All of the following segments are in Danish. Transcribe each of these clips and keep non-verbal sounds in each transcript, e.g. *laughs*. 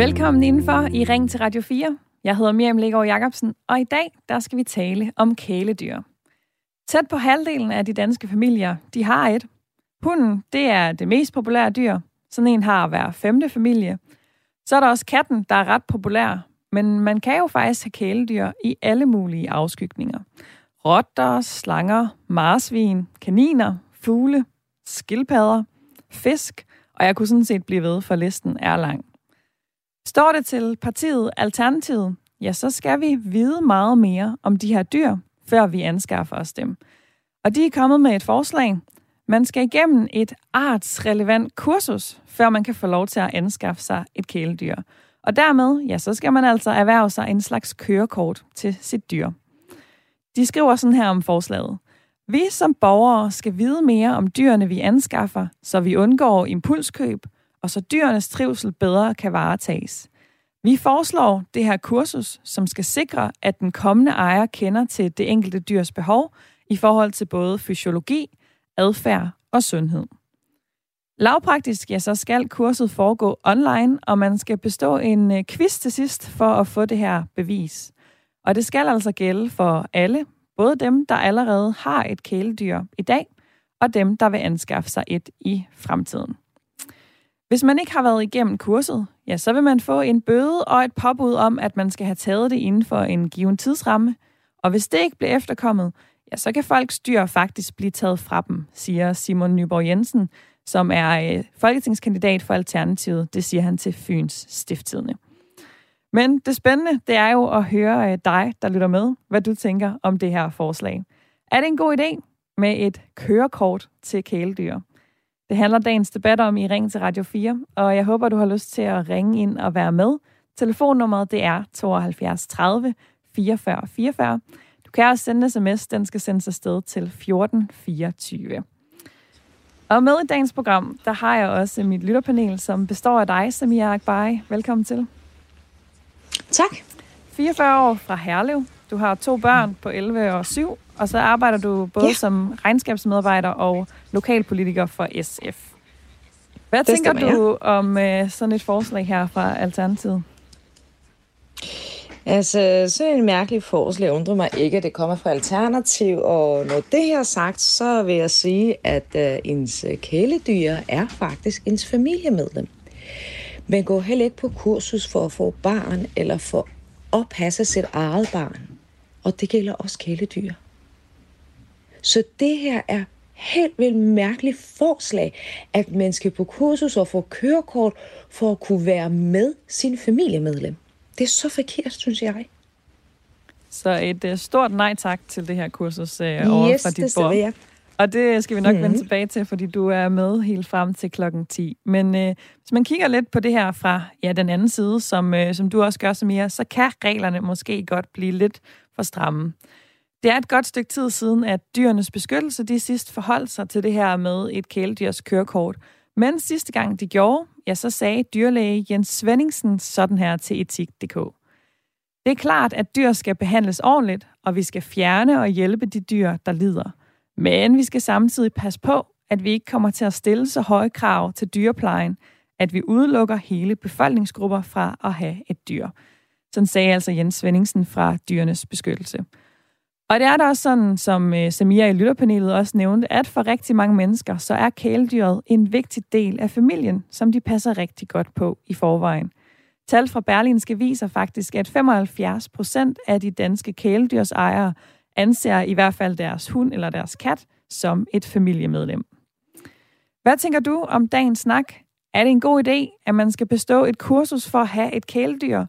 Velkommen indenfor i Ring til Radio 4. Jeg hedder Miriam Legaard Jacobsen, og i dag der skal vi tale om kæledyr. Tæt på halvdelen af de danske familier, de har et. Hunden, det er det mest populære dyr. Sådan en har hver femte familie. Så er der også katten, der er ret populær. Men man kan jo faktisk have kæledyr i alle mulige afskygninger. Rotter, slanger, marsvin, kaniner, fugle, skildpadder, fisk, og jeg kunne sådan set blive ved, for listen er lang. Står det til partiet Alternativet, ja, så skal vi vide meget mere om de her dyr, før vi anskaffer os dem. Og de er kommet med et forslag. Man skal igennem et artsrelevant kursus, før man kan få lov til at anskaffe sig et kæledyr. Og dermed, ja, så skal man altså erhverve sig en slags kørekort til sit dyr. De skriver sådan her om forslaget. Vi som borgere skal vide mere om dyrene, vi anskaffer, så vi undgår impulskøb, og så dyrenes trivsel bedre kan varetages. Vi foreslår det her kursus, som skal sikre, at den kommende ejer kender til det enkelte dyrs behov i forhold til både fysiologi, adfærd og sundhed. Lavpraktisk, ja, så skal kurset foregå online, og man skal bestå en øh, quiz til sidst for at få det her bevis. Og det skal altså gælde for alle, både dem, der allerede har et kæledyr i dag, og dem, der vil anskaffe sig et i fremtiden. Hvis man ikke har været igennem kurset, ja, så vil man få en bøde og et påbud om, at man skal have taget det inden for en given tidsramme. Og hvis det ikke bliver efterkommet, ja, så kan folks dyr faktisk blive taget fra dem, siger Simon Nyborg Jensen, som er øh, folketingskandidat for Alternativet. Det siger han til Fyns Stifttidende. Men det spændende, det er jo at høre øh, dig, der lytter med, hvad du tænker om det her forslag. Er det en god idé med et kørekort til kæledyr? Det handler dagens debat om i Ring til Radio 4, og jeg håber, du har lyst til at ringe ind og være med. Telefonnummeret det er 72 30 44 44. Du kan også sende sms, den skal sendes afsted til 1424. Og med i dagens program, der har jeg også mit lytterpanel, som består af dig, Samia Akbari. Velkommen til. Tak. 44 år fra Herlev. Du har to børn på 11 og 7, og så arbejder du både ja. som regnskabsmedarbejder og lokalpolitiker for SF. Hvad det tænker stemmer, du ja. om uh, sådan et forslag her fra Alternativet? Altså, så en mærkelig forslag undrer mig ikke, at det kommer fra Alternativ, og når det her er sagt, så vil jeg sige, at uh, ens kæledyr er faktisk ens familiemedlem. Man går heller ikke på kursus for at få barn eller for at passe sit eget barn. Og det gælder også kæledyr. Så det her er helt vildt mærkeligt forslag, at man skal på kursus og få kørekort for at kunne være med sin familiemedlem. Det er så forkert, synes jeg. Så et uh, stort nej tak til det her kursus uh, over yes, fra dit bord. Jeg. Og det skal vi nok mm. vende tilbage til, fordi du er med helt frem til klokken 10. Men uh, hvis man kigger lidt på det her fra ja, den anden side, som, uh, som du også gør, Samia, så kan reglerne måske godt blive lidt for stramme. Det er et godt stykke tid siden, at dyrenes beskyttelse de sidst forholdt sig til det her med et kæledyrs kørekort. Men sidste gang de gjorde, ja, så sagde dyrlæge Jens Svendingsen sådan her til etik.dk. Det er klart, at dyr skal behandles ordentligt, og vi skal fjerne og hjælpe de dyr, der lider. Men vi skal samtidig passe på, at vi ikke kommer til at stille så høje krav til dyreplejen, at vi udelukker hele befolkningsgrupper fra at have et dyr. Sådan sagde altså Jens Svendingsen fra Dyrenes Beskyttelse. Og det er da også sådan, som øh, uh, Samia i lytterpanelet også nævnte, at for rigtig mange mennesker, så er kæledyret en vigtig del af familien, som de passer rigtig godt på i forvejen. Tal fra Berlinske viser faktisk, at 75 procent af de danske kæledyrsejere anser i hvert fald deres hund eller deres kat som et familiemedlem. Hvad tænker du om dagens snak? Er det en god idé, at man skal bestå et kursus for at have et kæledyr?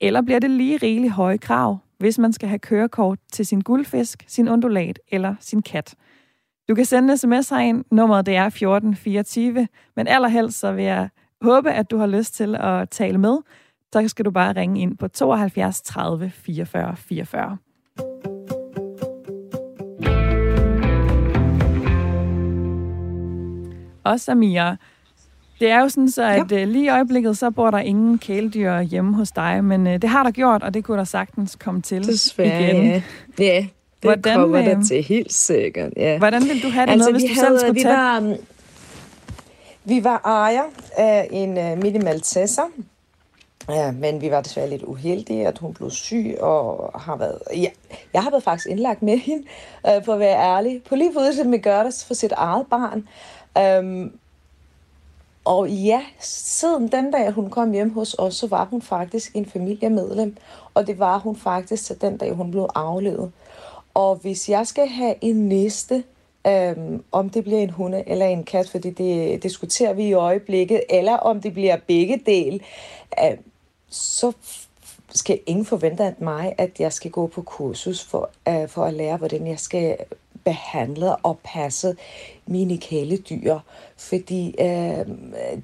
Eller bliver det lige rigeligt høje krav, hvis man skal have kørekort til sin guldfisk, sin undulat eller sin kat? Du kan sende sms herind. Nummeret det er 1424. Men allerhelst så vil jeg håbe, at du har lyst til at tale med. Så skal du bare ringe ind på 72 30 44 44. Og Samia, det er jo sådan så, at ja. uh, lige i øjeblikket, så bor der ingen kæledyr hjemme hos dig, men uh, det har der gjort, og det kunne der sagtens komme til Desværre, igen. ja. Ja, det hvordan, kommer der til helt sikkert. Ja. Hvordan vil du have det altså, med, hvis du havde, selv skulle vi tage... Var, um, vi var ejer af en uh, Mini Malteser, Ja, men vi var desværre lidt uheldige, at hun blev syg, og har været... Ja, jeg har været faktisk indlagt med hende, øh, for at være ærlig. På lige fod, som vi gør det for sit eget barn. Øhm, og ja, siden den dag, hun kom hjem hos os, så var hun faktisk en familiemedlem. Og det var hun faktisk til den dag, hun blev aflevet. Og hvis jeg skal have en næste, øhm, om det bliver en hunde eller en kat, fordi det diskuterer vi i øjeblikket, eller om det bliver begge del, øh, så skal ingen forvente af mig, at jeg skal gå på kursus for, øh, for at lære, hvordan jeg skal behandle og passe mine kæledyr. Fordi uh,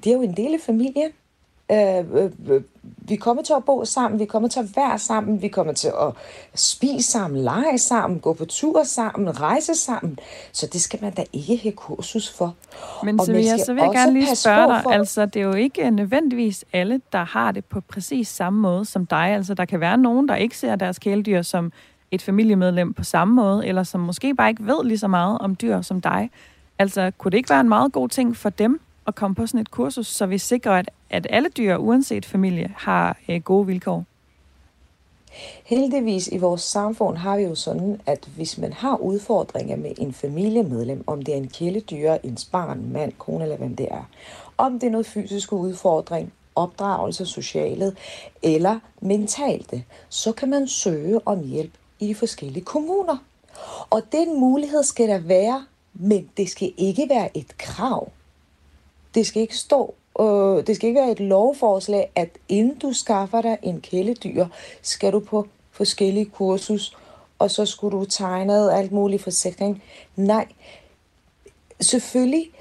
det er jo en del af familien. Uh, uh, vi kommer til at bo sammen, vi kommer til at være sammen, vi kommer til at spise sammen, lege sammen, gå på tur sammen, rejse sammen. Så det skal man da ikke have kursus for. Men Samia, så vil jeg gerne lige spørge dig, for... altså det er jo ikke nødvendigvis alle, der har det på præcis samme måde som dig. Altså der kan være nogen, der ikke ser deres kæledyr som et familiemedlem på samme måde, eller som måske bare ikke ved lige så meget om dyr som dig. Altså kunne det ikke være en meget god ting for dem at komme på sådan et kursus, så vi sikrer, at, at alle dyr, uanset familie, har øh, gode vilkår? Heldigvis i vores samfund har vi jo sådan, at hvis man har udfordringer med en familiemedlem, om det er en kæledyr, en barn, mand, kone eller hvem det er, om det er noget fysisk udfordring, opdragelse, socialet eller mentalt, så kan man søge om hjælp i de forskellige kommuner. Og den mulighed skal der være, men det skal ikke være et krav. Det skal ikke stå øh, det skal ikke være et lovforslag, at inden du skaffer dig en kæledyr, skal du på forskellige kursus, og så skulle du tegne alt muligt forsikring. Nej, selvfølgelig,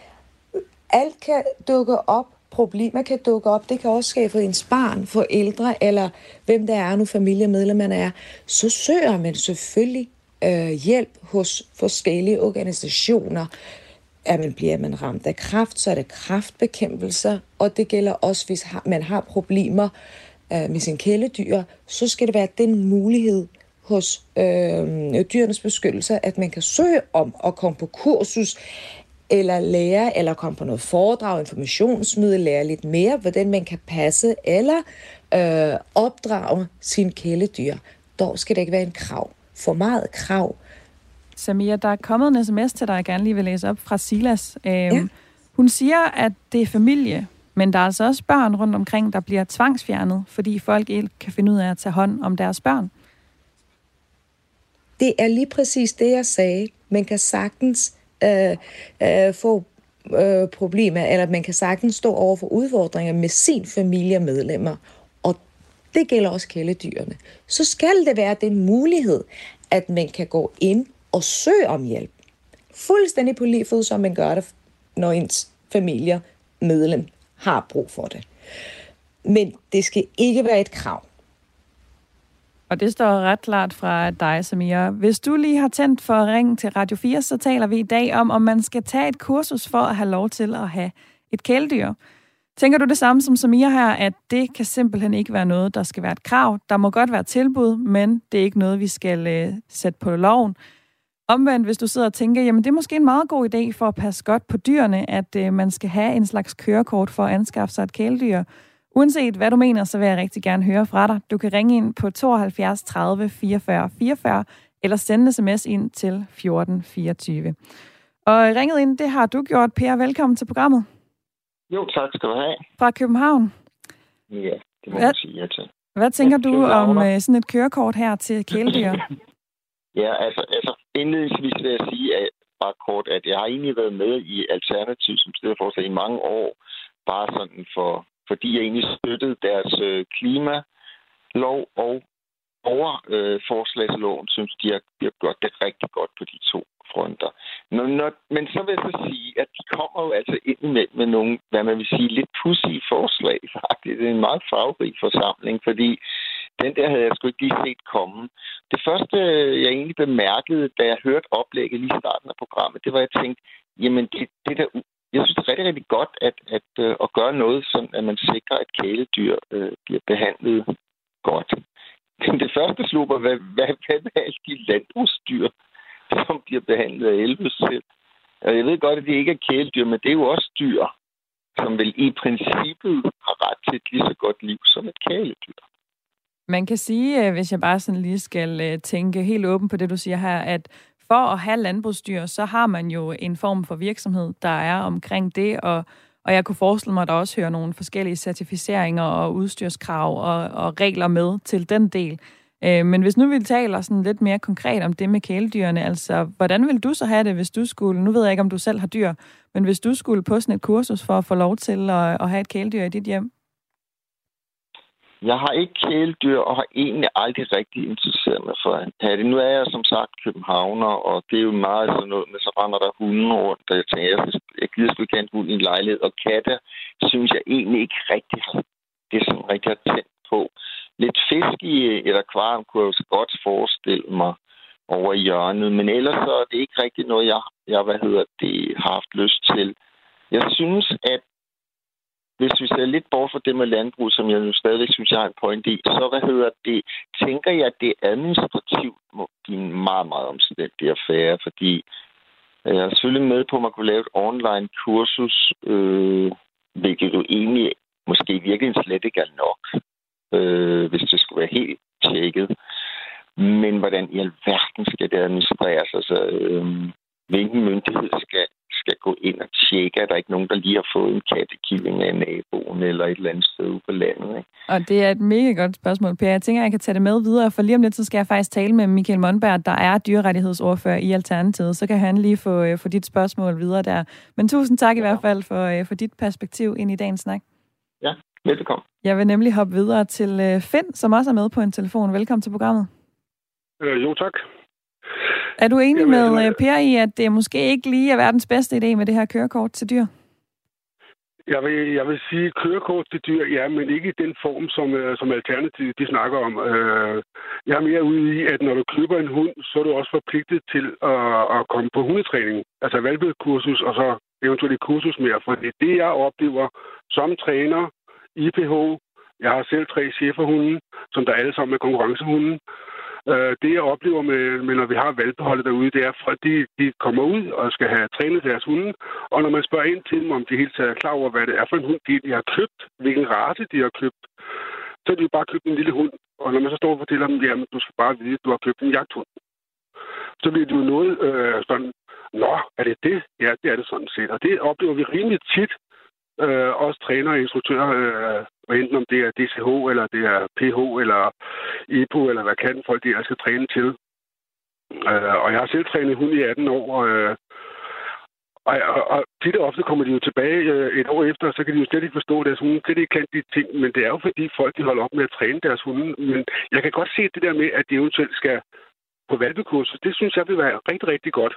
øh, alt kan dukke op, problemer kan dukke op. Det kan også ske for ens barn, forældre, eller hvem der er nu familiemedlemmerne er. Så søger man selvfølgelig øh, hjælp hos forskellige organisationer, er man, bliver man ramt af kraft, så er det kraftbekæmpelse, og det gælder også, hvis man har problemer øh, med sin kæledyr, så skal det være den mulighed hos øh, dyrenes beskyttelse, at man kan søge om at komme på kursus, eller lære, eller komme på noget foredrag, informationsmøde, lære lidt mere, hvordan man kan passe eller øh, opdrage sin kæledyr. Dog skal det ikke være en krav. For meget krav Samia, der er kommet en sms til dig, jeg gerne lige vil læse op fra Silas. Øhm, ja. Hun siger, at det er familie, men der er altså også børn rundt omkring, der bliver tvangsfjernet, fordi folk ikke kan finde ud af at tage hånd om deres børn. Det er lige præcis det, jeg sagde. Man kan sagtens øh, øh, få øh, problemer, eller man kan sagtens stå over for udfordringer med sin familiemedlemmer, og det gælder også kæledyrene. Så skal det være den mulighed, at man kan gå ind og søge om hjælp. Fuldstændig på lige fod, som man gør det, når ens familie, medlem, har brug for det. Men det skal ikke være et krav. Og det står ret klart fra dig, Samia. Hvis du lige har tændt for at ringe til Radio 4, så taler vi i dag om, om man skal tage et kursus for at have lov til at have et kæledyr. Tænker du det samme som Samia her, at det kan simpelthen ikke være noget, der skal være et krav? Der må godt være tilbud, men det er ikke noget, vi skal øh, sætte på loven. Omvendt, hvis du sidder og tænker, jamen det er måske en meget god idé for at passe godt på dyrene, at øh, man skal have en slags kørekort for at anskaffe sig et kæledyr. Uanset hvad du mener, så vil jeg rigtig gerne høre fra dig. Du kan ringe ind på 72 30 44 44 eller sende sms ind til 1424. Og ringet ind, det har du gjort, Per. Velkommen til programmet. Jo, tak skal du have. Fra København. Ja, det må hvad, man sige ja til. Hvad tænker du om uh, sådan et kørekort her til kæledyr? *laughs* Ja, altså, altså indledningsvis vil jeg sige, at bare kort, at jeg har egentlig været med i Alternativ som stedforslag i mange år, bare sådan for, fordi jeg egentlig støttede deres øh, klimalov og overforslagsloven, øh, synes de har, de har gjort det rigtig godt på de to fronter. Når, når, men så vil jeg så sige, at de kommer jo altså ind med, med nogle, hvad man vil sige, lidt pussy forslag *laughs* faktisk. Det er en meget farverig forsamling, fordi den der havde jeg sgu ikke lige set komme. Det første, jeg egentlig bemærkede, da jeg hørte oplægget lige i starten af programmet, det var, at jeg tænkte, jamen det, det der, jeg synes, det er rigtig, rigtig godt at, at, at, at gøre noget, sådan at man sikrer, at kæledyr øh, bliver behandlet godt. Men det første slupper, hvad, hvad, hvad med alle de landbrugsdyr, som bliver behandlet af Elvis selv? Altså, jeg ved godt, at det ikke er kæledyr, men det er jo også dyr, som vel i princippet har ret til et lige så godt liv som et kæledyr. Man kan sige, øh, hvis jeg bare sådan lige skal øh, tænke helt åben på det, du siger her, at for at have landbrugsdyr, så har man jo en form for virksomhed, der er omkring det, og, og jeg kunne forestille mig, at der også hører nogle forskellige certificeringer og udstyrskrav og, og regler med til den del. Øh, men hvis nu vi taler sådan lidt mere konkret om det med kæledyrene, altså hvordan vil du så have det, hvis du skulle, nu ved jeg ikke, om du selv har dyr, men hvis du skulle på sådan et kursus for at få lov til at, at have et kæledyr i dit hjem? Jeg har ikke kæledyr, og har egentlig aldrig rigtig interesseret mig for at have det. Nu er jeg som sagt københavner, og det er jo meget sådan noget, men så render der hunden rundt, og jeg tænker, jeg, jeg gider sgu ikke have en hund i en lejlighed. Og katte synes jeg egentlig ikke rigtig har, det er sådan rigtig har tændt på. Lidt fisk i et akvarium kunne jeg jo godt forestille mig over i hjørnet, men ellers så er det ikke rigtig noget, jeg, jeg hvad hedder det, har haft lyst til. Jeg synes, at hvis vi ser lidt bort fra det med landbrug, som jeg nu stadigvæk synes, jeg har en point i, så hvad hedder det, tænker jeg, at det administrativt må give en meget, meget omstændig affære, fordi øh, jeg er selvfølgelig med på, at man kunne lave et online kursus, øh, hvilket jo egentlig måske virkelig slet ikke er nok, øh, hvis det skulle være helt tjekket. Men hvordan i alverden skal det administreres? Altså, øh, hvilken myndighed skal skal gå ind og tjekke, at der ikke er nogen, der lige har fået en kattekilling af naboen eller et eller andet sted ude på landet. Ikke? Og det er et mega godt spørgsmål, Per. Jeg tænker, at jeg kan tage det med videre, for lige om lidt, så skal jeg faktisk tale med Michael Monberg, der er dyrerettighedsordfører i Alternativet. Så kan han lige få, øh, få dit spørgsmål videre der. Men tusind tak i hvert fald for, øh, for dit perspektiv ind i dagens snak. Ja, velkommen. Jeg vil nemlig hoppe videre til øh, Finn, som også er med på en telefon. Velkommen til programmet. Øh, jo, tak. Er du enig Jamen, med øh, Per i, at det måske ikke lige er verdens bedste idé med det her kørekort til dyr? Jeg vil, jeg vil sige kørekort til dyr, ja, men ikke i den form, som, uh, som Alternativ de snakker om. Uh, jeg er mere ude i, at når du køber en hund, så er du også forpligtet til at, at komme på hundetræning. Altså valgbekursus, og så eventuelt et kursus mere. For det er det, jeg oplever som træner, IPH. Jeg har selv tre cheferhunde, som der alle sammen er konkurrencehunden. Øh, det, jeg oplever med, med, når vi har valgbeholdet derude, det er, at de, de kommer ud og skal have trænet deres hunde. Og når man spørger ind til dem, om de helt er klar over, hvad det er for en hund, de, de har købt, hvilken race de har købt, så har de jo bare købt en lille hund. Og når man så står og fortæller dem, jamen, du skal bare vide, at du har købt en jagthund, så bliver det jo noget øh, sådan, nå, er det det? Ja, det er det sådan set. Og det oplever vi rimelig tit, øh, også træner og instruktører, øh, enten om det er DCH, eller det er PH, eller EPO, eller hvad kan folk de skal træne til. Øh, og jeg har selv trænet hund i 18 år, øh, og, og, og tit og ofte kommer de jo tilbage øh, et år efter, og så kan de jo slet ikke forstå, deres hunde Det ikke kan de ting. Men det er jo fordi folk, de holder op med at træne deres hunde. Men jeg kan godt se det der med, at de eventuelt skal på valgbekursus. Det synes jeg vil være rigtig, rigtig godt.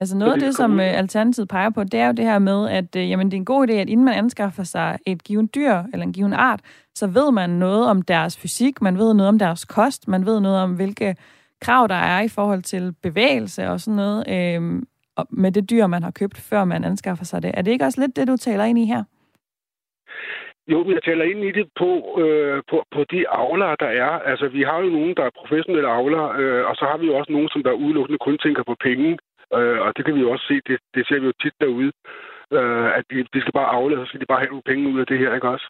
Altså noget af det, som øh, Alternativet peger på, det er jo det her med, at øh, jamen, det er en god idé, at inden man anskaffer sig et givet dyr eller en given art, så ved man noget om deres fysik, man ved noget om deres kost, man ved noget om, hvilke krav der er i forhold til bevægelse og sådan noget øh, med det dyr, man har købt, før man anskaffer sig det. Er det ikke også lidt det, du taler ind i her? Jo, jeg taler ind i det på, øh, på, på de avlere, der er. Altså, vi har jo nogen, der er professionelle avlere, øh, og så har vi jo også nogen, som der udelukkende kun tænker på penge. Øh, og det kan vi jo også se, det, det ser vi jo tit derude, øh, at de, de skal bare aflade, så skal de bare have nogle penge ud af det her, ikke også?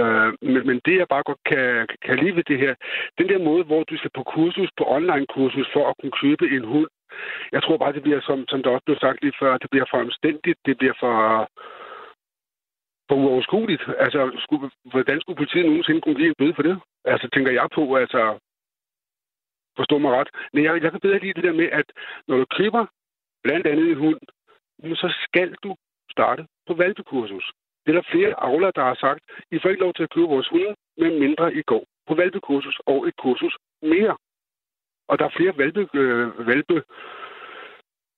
Øh, men, men det, jeg bare godt kan, kan lide ved det her, den der måde, hvor du skal på kursus, på online-kursus, for at kunne købe en hund, jeg tror bare, det bliver, som, som der også blev sagt lige før, det bliver for omstændigt, det bliver for, for uoverskueligt. Altså, skulle, hvordan skulle politiet nogensinde kunne give en bøde for det? Altså, tænker jeg på, altså, forstå mig ret. Men jeg, jeg kan bedre lide det der med, at når du køber blandt andet i hund, så skal du starte på valpekursus. Det er der flere avlere, der har sagt, I får ikke lov til at købe vores hunde, men mindre I går på valpekursus og et kursus mere. Og der er flere valpe, øh, valpe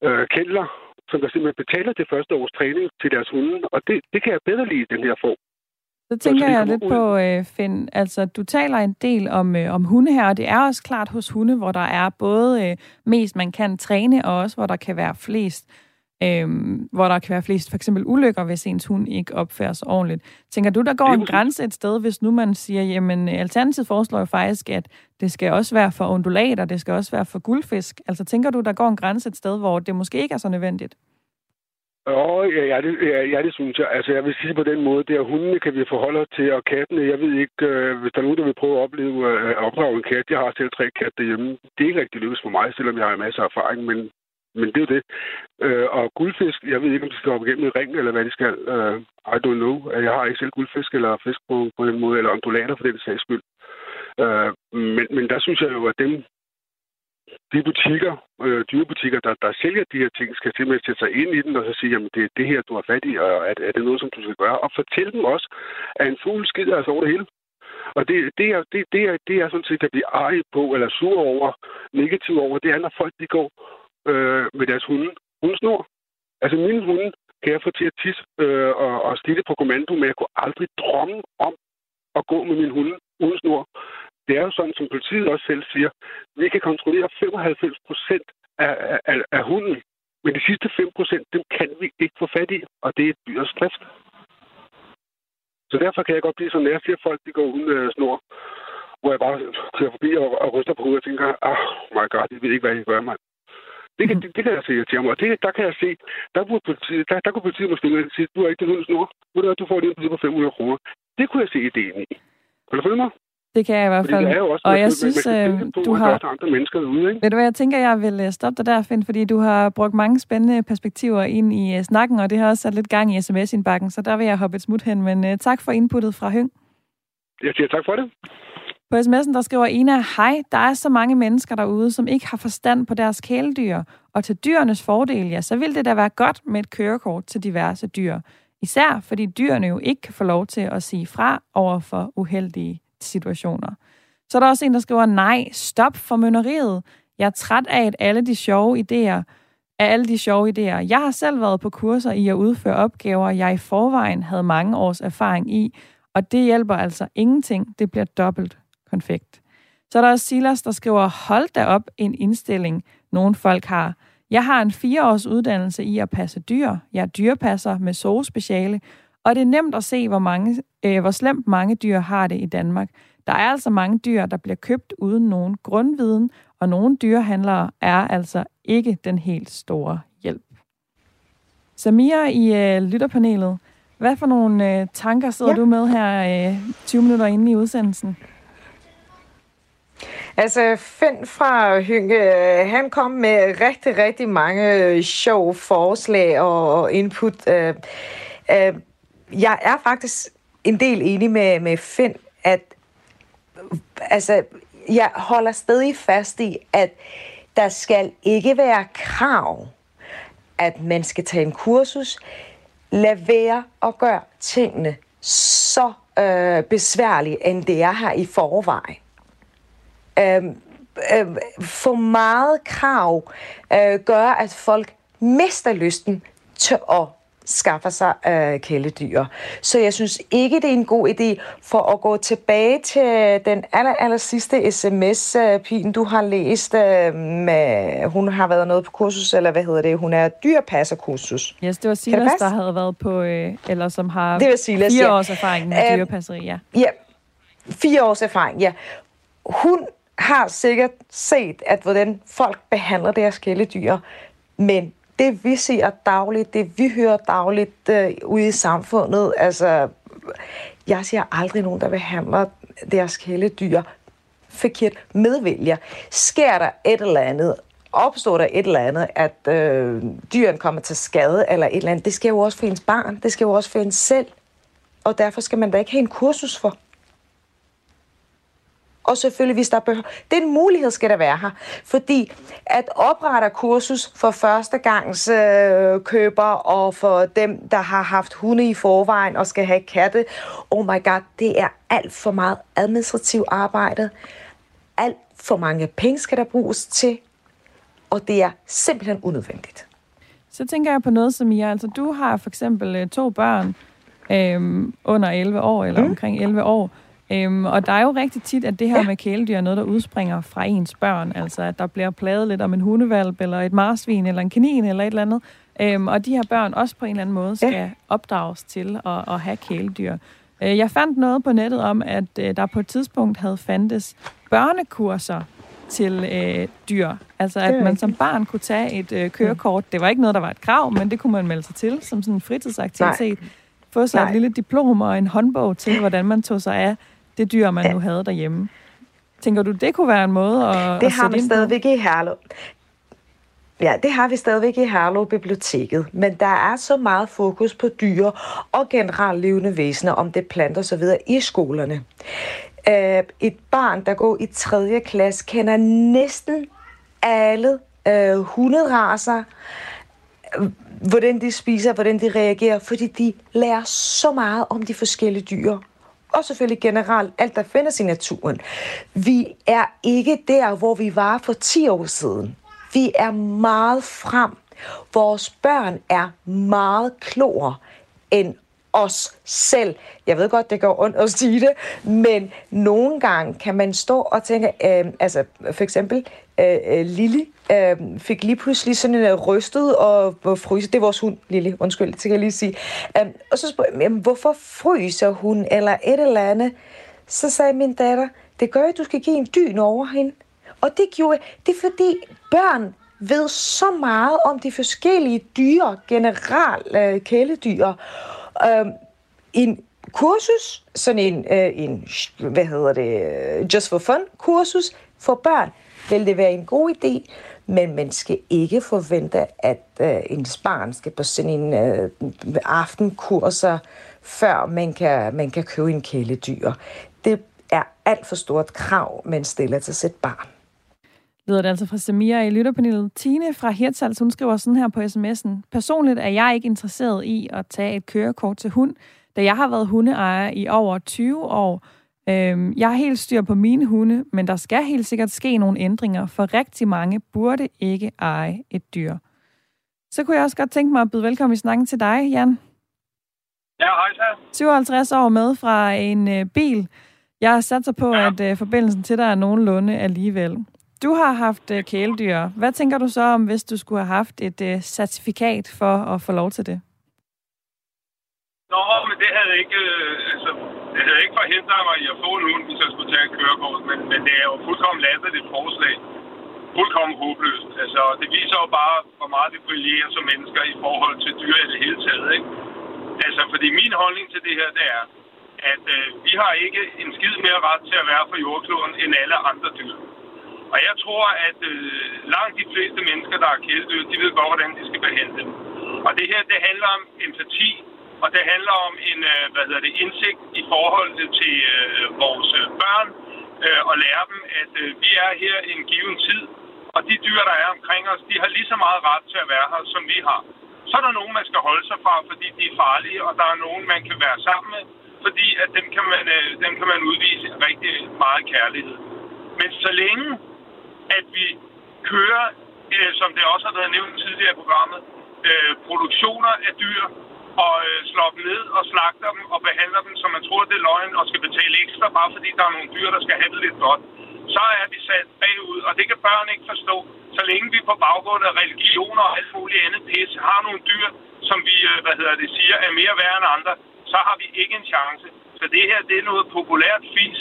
øh, kendler, som der simpelthen betaler det første års træning til deres hunde, og det, det kan jeg bedre lide den her form. Så tænker jeg lidt på, øh, Finn, altså du taler en del om, øh, om hunde her, og det er også klart hos hunde, hvor der er både øh, mest man kan træne, og også hvor der kan være flest, øh, hvor der kan være flest for eksempel ulykker, hvis ens hund ikke opfører sig ordentligt. Tænker du, der går en grænse et sted, hvis nu man siger, jamen Alternativet foreslår jo faktisk, at det skal også være for undulater, det skal også være for guldfisk. Altså tænker du, der går en grænse et sted, hvor det måske ikke er så nødvendigt? Åh, ja, ja, det, ja, ja, det synes jeg. Altså, jeg vil sige på den måde, det er hundene kan vi forholde os til, og kattene, jeg ved ikke, øh, hvis der er nogen, der vil prøve at opleve øh, opdrage en kat. Jeg har selv tre katte derhjemme. Det er ikke rigtig lykkedes for mig, selvom jeg har masser af erfaring, men, men det er jo det. Øh, og guldfisk, jeg ved ikke, om de skal op igennem en ring, eller hvad de skal. Øh, I don't know. Jeg har ikke selv guldfisk eller fisk på, på den måde, eller ondulater for den sags skyld. Øh, men, men der synes jeg jo, at dem, de butikker, øh, dyrebutikker, der, der sælger de her ting, skal simpelthen sætte sig ind i den og så sige, jamen det er det her, du har fat i, og er, er det noget, som du skal gøre? Og fortæl dem også, at en fugl skider altså over det hele. Og det, det, er, det, det, er, det er sådan set, at blive ej på, eller sur over, negativ over, det er, når folk de går øh, med deres hunde. Hundesnor. Altså min hunde kan jeg få til at tisse øh, og, og stille på kommando, men jeg kunne aldrig drømme om at gå med min hunde uden snor det er jo sådan, som politiet også selv siger, vi kan kontrollere 95 procent af, af, af hunden, men de sidste 5 procent, dem kan vi ikke få fat i, og det er dyrs drift. Så derfor kan jeg godt blive så nær, at folk, de går uden øh, snor, hvor jeg bare kører forbi og, og ryster på hovedet og tænker, ah, oh my god, jeg ved ikke, hvad jeg gør, mand. Det kan, det, det kan jeg se til ham, og det, der kan jeg se, der, burde politiet, der, der kunne politiet måske sige, du har ikke den hunde snor, du får lige en på 500 kroner. Det kunne jeg se ideen i. Kan du følge mig? Det kan jeg i hvert fald. det er jo også, og jeg synes, øh, du har... andre mennesker ude, ikke? Ved du hvad, jeg tænker, jeg vil øh, stoppe dig der, Finn, fordi du har brugt mange spændende perspektiver ind i uh, snakken, og det har også sat lidt gang i sms-indbakken, så der vil jeg hoppe et smut hen. Men uh, tak for inputtet fra Høng. Jeg siger tak for det. På sms'en, der skriver Ina, hej, der er så mange mennesker derude, som ikke har forstand på deres kæledyr, og til dyrenes fordel, ja, så vil det da være godt med et kørekort til diverse dyr. Især fordi dyrene jo ikke kan få lov til at sige fra over for uheldige situationer. Så er der også en, der skriver, nej, stop for mønneriet. Jeg er træt af, at alle de sjove idéer, af alle de sjove idéer. Jeg har selv været på kurser i at udføre opgaver, jeg i forvejen havde mange års erfaring i, og det hjælper altså ingenting. Det bliver dobbelt konfekt. Så er der også Silas, der skriver, hold da op en indstilling, nogle folk har. Jeg har en fire års uddannelse i at passe dyr. Jeg er dyrepasser med speciale, og det er nemt at se, hvor, mange, øh, hvor slemt mange dyr har det i Danmark. Der er altså mange dyr, der bliver købt uden nogen grundviden, og nogle dyrehandlere er altså ikke den helt store hjælp. Samira i øh, lytterpanelet, hvad for nogle øh, tanker sidder ja. du med her øh, 20 minutter inde i udsendelsen? Altså, Finn fra Hynge, øh, han kom med rigtig, rigtig mange sjove forslag og input. Øh, øh, jeg er faktisk en del enig med, med Finn, at altså, jeg holder stadig fast i, at der skal ikke være krav, at man skal tage en kursus. Lad være at gøre tingene så øh, besværlige, end det er her i forvejen. Øhm, øh, for meget krav øh, gør, at folk mister lysten til at skaffer sig øh, kæledyr. Så jeg synes ikke, det er en god idé for at gå tilbage til den aller, aller sidste sms, øh, du har læst. Øh, med, hun har været noget på kursus, eller hvad hedder det? Hun er dyrepasserkursus. Yes, det var Silas, det der havde været på, øh, eller som har det var Silas, fire ja. års erfaring med øh, dyrepasseri, ja. Ja, fire års erfaring, ja. Hun har sikkert set, at hvordan folk behandler deres kæledyr, men det vi ser dagligt, det vi hører dagligt øh, ude i samfundet, altså, jeg ser aldrig nogen, der behandler deres kæledyr forkert medvælger. Sker der et eller andet, opstår der et eller andet, at øh, dyren kommer til skade eller et eller andet, det skal jo også for ens barn, det skal jo også for ens selv. Og derfor skal man da ikke have en kursus for. Og selvfølgelig, hvis der behøver... Den mulighed skal der være her. Fordi at oprette kursus for førstegangs øh, køber og for dem, der har haft hunde i forvejen og skal have katte, oh my god, det er alt for meget administrativt arbejde. Alt for mange penge skal der bruges til, og det er simpelthen unødvendigt. Så tænker jeg på noget, som jeg, altså du har for eksempel øh, to børn øh, under 11 år, eller mm. omkring 11 år, Øhm, og der er jo rigtig tit, at det her ja. med kæledyr er noget, der udspringer fra ens børn. Altså, at der bliver pladet lidt om en hundevalp, eller et marsvin, eller en kanin, eller et eller andet. Øhm, og de her børn også på en eller anden måde skal ja. opdrages til at, at have kæledyr. Øh, jeg fandt noget på nettet om, at øh, der på et tidspunkt havde fandtes børnekurser til øh, dyr. Altså, at man som barn kunne tage et øh, kørekort. Det var ikke noget, der var et krav, men det kunne man melde sig til som sådan en fritidsaktivitet. Nej. Få sig Nej. et lille diplom og en håndbog til, hvordan man tog sig af det dyr, man nu havde derhjemme. Tænker du, det kunne være en måde at Det at har vi stadigvæk i Herlev. Ja, det har vi stadigvæk i Herlev Biblioteket, men der er så meget fokus på dyr og generelt levende væsener, om det planter osv. i skolerne. Uh, et barn, der går i 3. klasse, kender næsten alle uh, hunderaser, hvordan de spiser, hvordan de reagerer, fordi de lærer så meget om de forskellige dyr og selvfølgelig generelt alt, der findes i naturen. Vi er ikke der, hvor vi var for 10 år siden. Vi er meget frem. Vores børn er meget klogere end os selv. Jeg ved godt, det går ondt at sige det, men nogle gange kan man stå og tænke, øh, altså for eksempel øh, øh Lili øh, fik lige pludselig sådan en øh, rystet og, øh, og fryse. Det er vores hund, Lili, undskyld, det kan jeg lige sige. Øh, og så spurgte jeg, hvorfor fryser hun, eller et eller andet? Så sagde min datter, det gør, at du skal give en dyn over hende. Og det gjorde det er fordi børn ved så meget om de forskellige dyr, generelt øh, kæledyr. Øh, en kursus, sådan en, øh, en, hvad hedder det, øh, just for fun kursus for børn, vil det være en god idé, men man skal ikke forvente, at øh, ens barn skal på sådan en øh, aftenkurser, før man kan, man kan købe en kæledyr. Det er alt for stort krav, man stiller til sit barn. Lyder det altså fra Samira i lytterpanelet. Tine fra Hirtshals, hun skriver sådan her på sms'en. Personligt er jeg ikke interesseret i at tage et kørekort til hund, da jeg har været hundeejer i over 20 år. Øhm, jeg har helt styr på mine hunde, men der skal helt sikkert ske nogle ændringer, for rigtig mange burde ikke eje et dyr. Så kunne jeg også godt tænke mig at byde velkommen i snakken til dig, Jan. Ja, hej så. 57 år med fra en øh, bil. Jeg har sat sig på, ja. at øh, forbindelsen til dig er nogenlunde alligevel. Du har haft øh, kæledyr. Hvad tænker du så om, hvis du skulle have haft et øh, certifikat for at få lov til det? Nå, men det havde ikke, øh, altså, det havde ikke forhindret mig i at få en hund, hvis jeg skulle tage et kørekort, men, men det er jo fuldkommen latterligt forslag. Fuldkommen håbløst. Altså, det viser jo bare, hvor meget det brillerer som mennesker i forhold til dyr i det hele taget, ikke? Altså, fordi min holdning til det her, det er, at øh, vi har ikke en skid mere ret til at være på jordkloden end alle andre dyr. Og jeg tror, at øh, langt de fleste mennesker, der er kæledyr, de ved godt, hvordan de skal behandle dem. Og det her, det handler om empati, og det handler om en øh, hvad hedder det, indsigt i forhold til øh, vores øh, børn, øh, og lære dem, at øh, vi er her i en given tid, og de dyr, der er omkring os, de har lige så meget ret til at være her, som vi har. Så er der nogen, man skal holde sig fra, fordi de er farlige, og der er nogen, man kan være sammen med, fordi at dem kan man, øh, dem kan man udvise rigtig meget kærlighed. Men så længe at vi kører, øh, som det også har været nævnt tidligere i programmet, øh, produktioner af dyr, og øh, slår dem ned og slagter dem og behandler dem, som man tror, det er løgn, og skal betale ekstra, bare fordi der er nogle dyr, der skal have det lidt godt, så er vi sat bagud, og det kan børn ikke forstå. Så længe vi på baggrund af religioner og alt muligt andet pis har nogle dyr, som vi, øh, hvad hedder det, siger, er mere værd end andre, så har vi ikke en chance. Så det her, det er noget populært fis.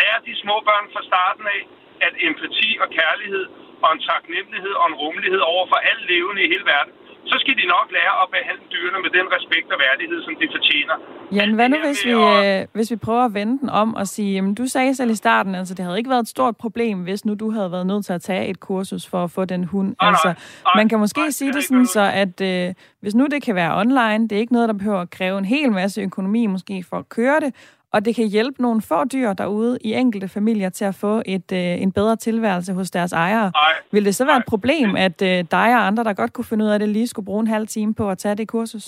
Lær de små børn fra starten af, at empati og kærlighed og en taknemmelighed og en rummelighed over for alle levende i hele verden, så skal de nok lære at behandle dyrene med den respekt og værdighed, som de fortjener. Jan, hvad nu hvis vi, øh, hvis vi prøver at vende den om og sige, jamen, du sagde selv i starten, altså det havde ikke været et stort problem, hvis nu du havde været nødt til at tage et kursus for at få den hund. Nej, altså, nej, man kan måske nej, sige det det sådan så, at øh, hvis nu det kan være online, det er ikke noget, der behøver at kræve en hel masse økonomi måske for at køre det, og det kan hjælpe nogle få dyr derude i enkelte familier til at få et, øh, en bedre tilværelse hos deres ejere. Nej, Vil det så være nej. et problem, at øh, dig og andre, der godt kunne finde ud af det, lige skulle bruge en halv time på at tage det kursus?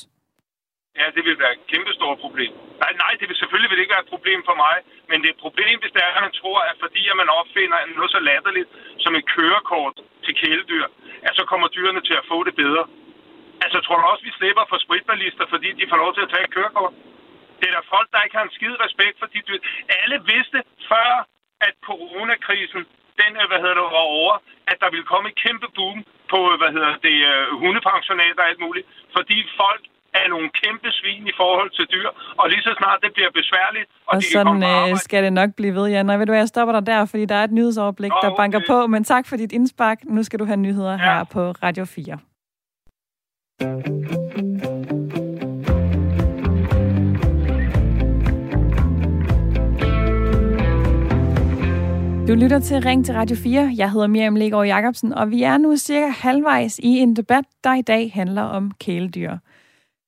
Ja, det vil være et kæmpestort problem. Nej, nej, det vil selvfølgelig vil det ikke være et problem for mig, men det er et problem, hvis det er, at man tror, at fordi at man opfinder noget så latterligt som et kørekort til kæledyr, at så kommer dyrene til at få det bedre. Altså, tror du også, vi slipper for spritbalister, fordi de får lov til at tage et kørekort? Det er der folk, der ikke har en skide respekt for de dyr. Alle vidste før, at coronakrisen, den, øh, hvad hedder det, var over, at der ville komme et kæmpe boom på, øh, hvad hedder det, uh, hundepensionater og alt muligt. Fordi folk er nogle kæmpe svin i forhold til dyr, og lige så snart det bliver besværligt, og, og de sådan øh, skal det nok blive ved, Jan. Og ved du hvad, jeg stopper dig der, fordi der er et nyhedsoverblik, Nå, der okay. banker på. Men tak for dit indspark. Nu skal du have nyheder ja. her på Radio 4. Du lytter til Ring til Radio 4. Jeg hedder Miriam Legaard Jacobsen, og vi er nu cirka halvvejs i en debat, der i dag handler om kæledyr.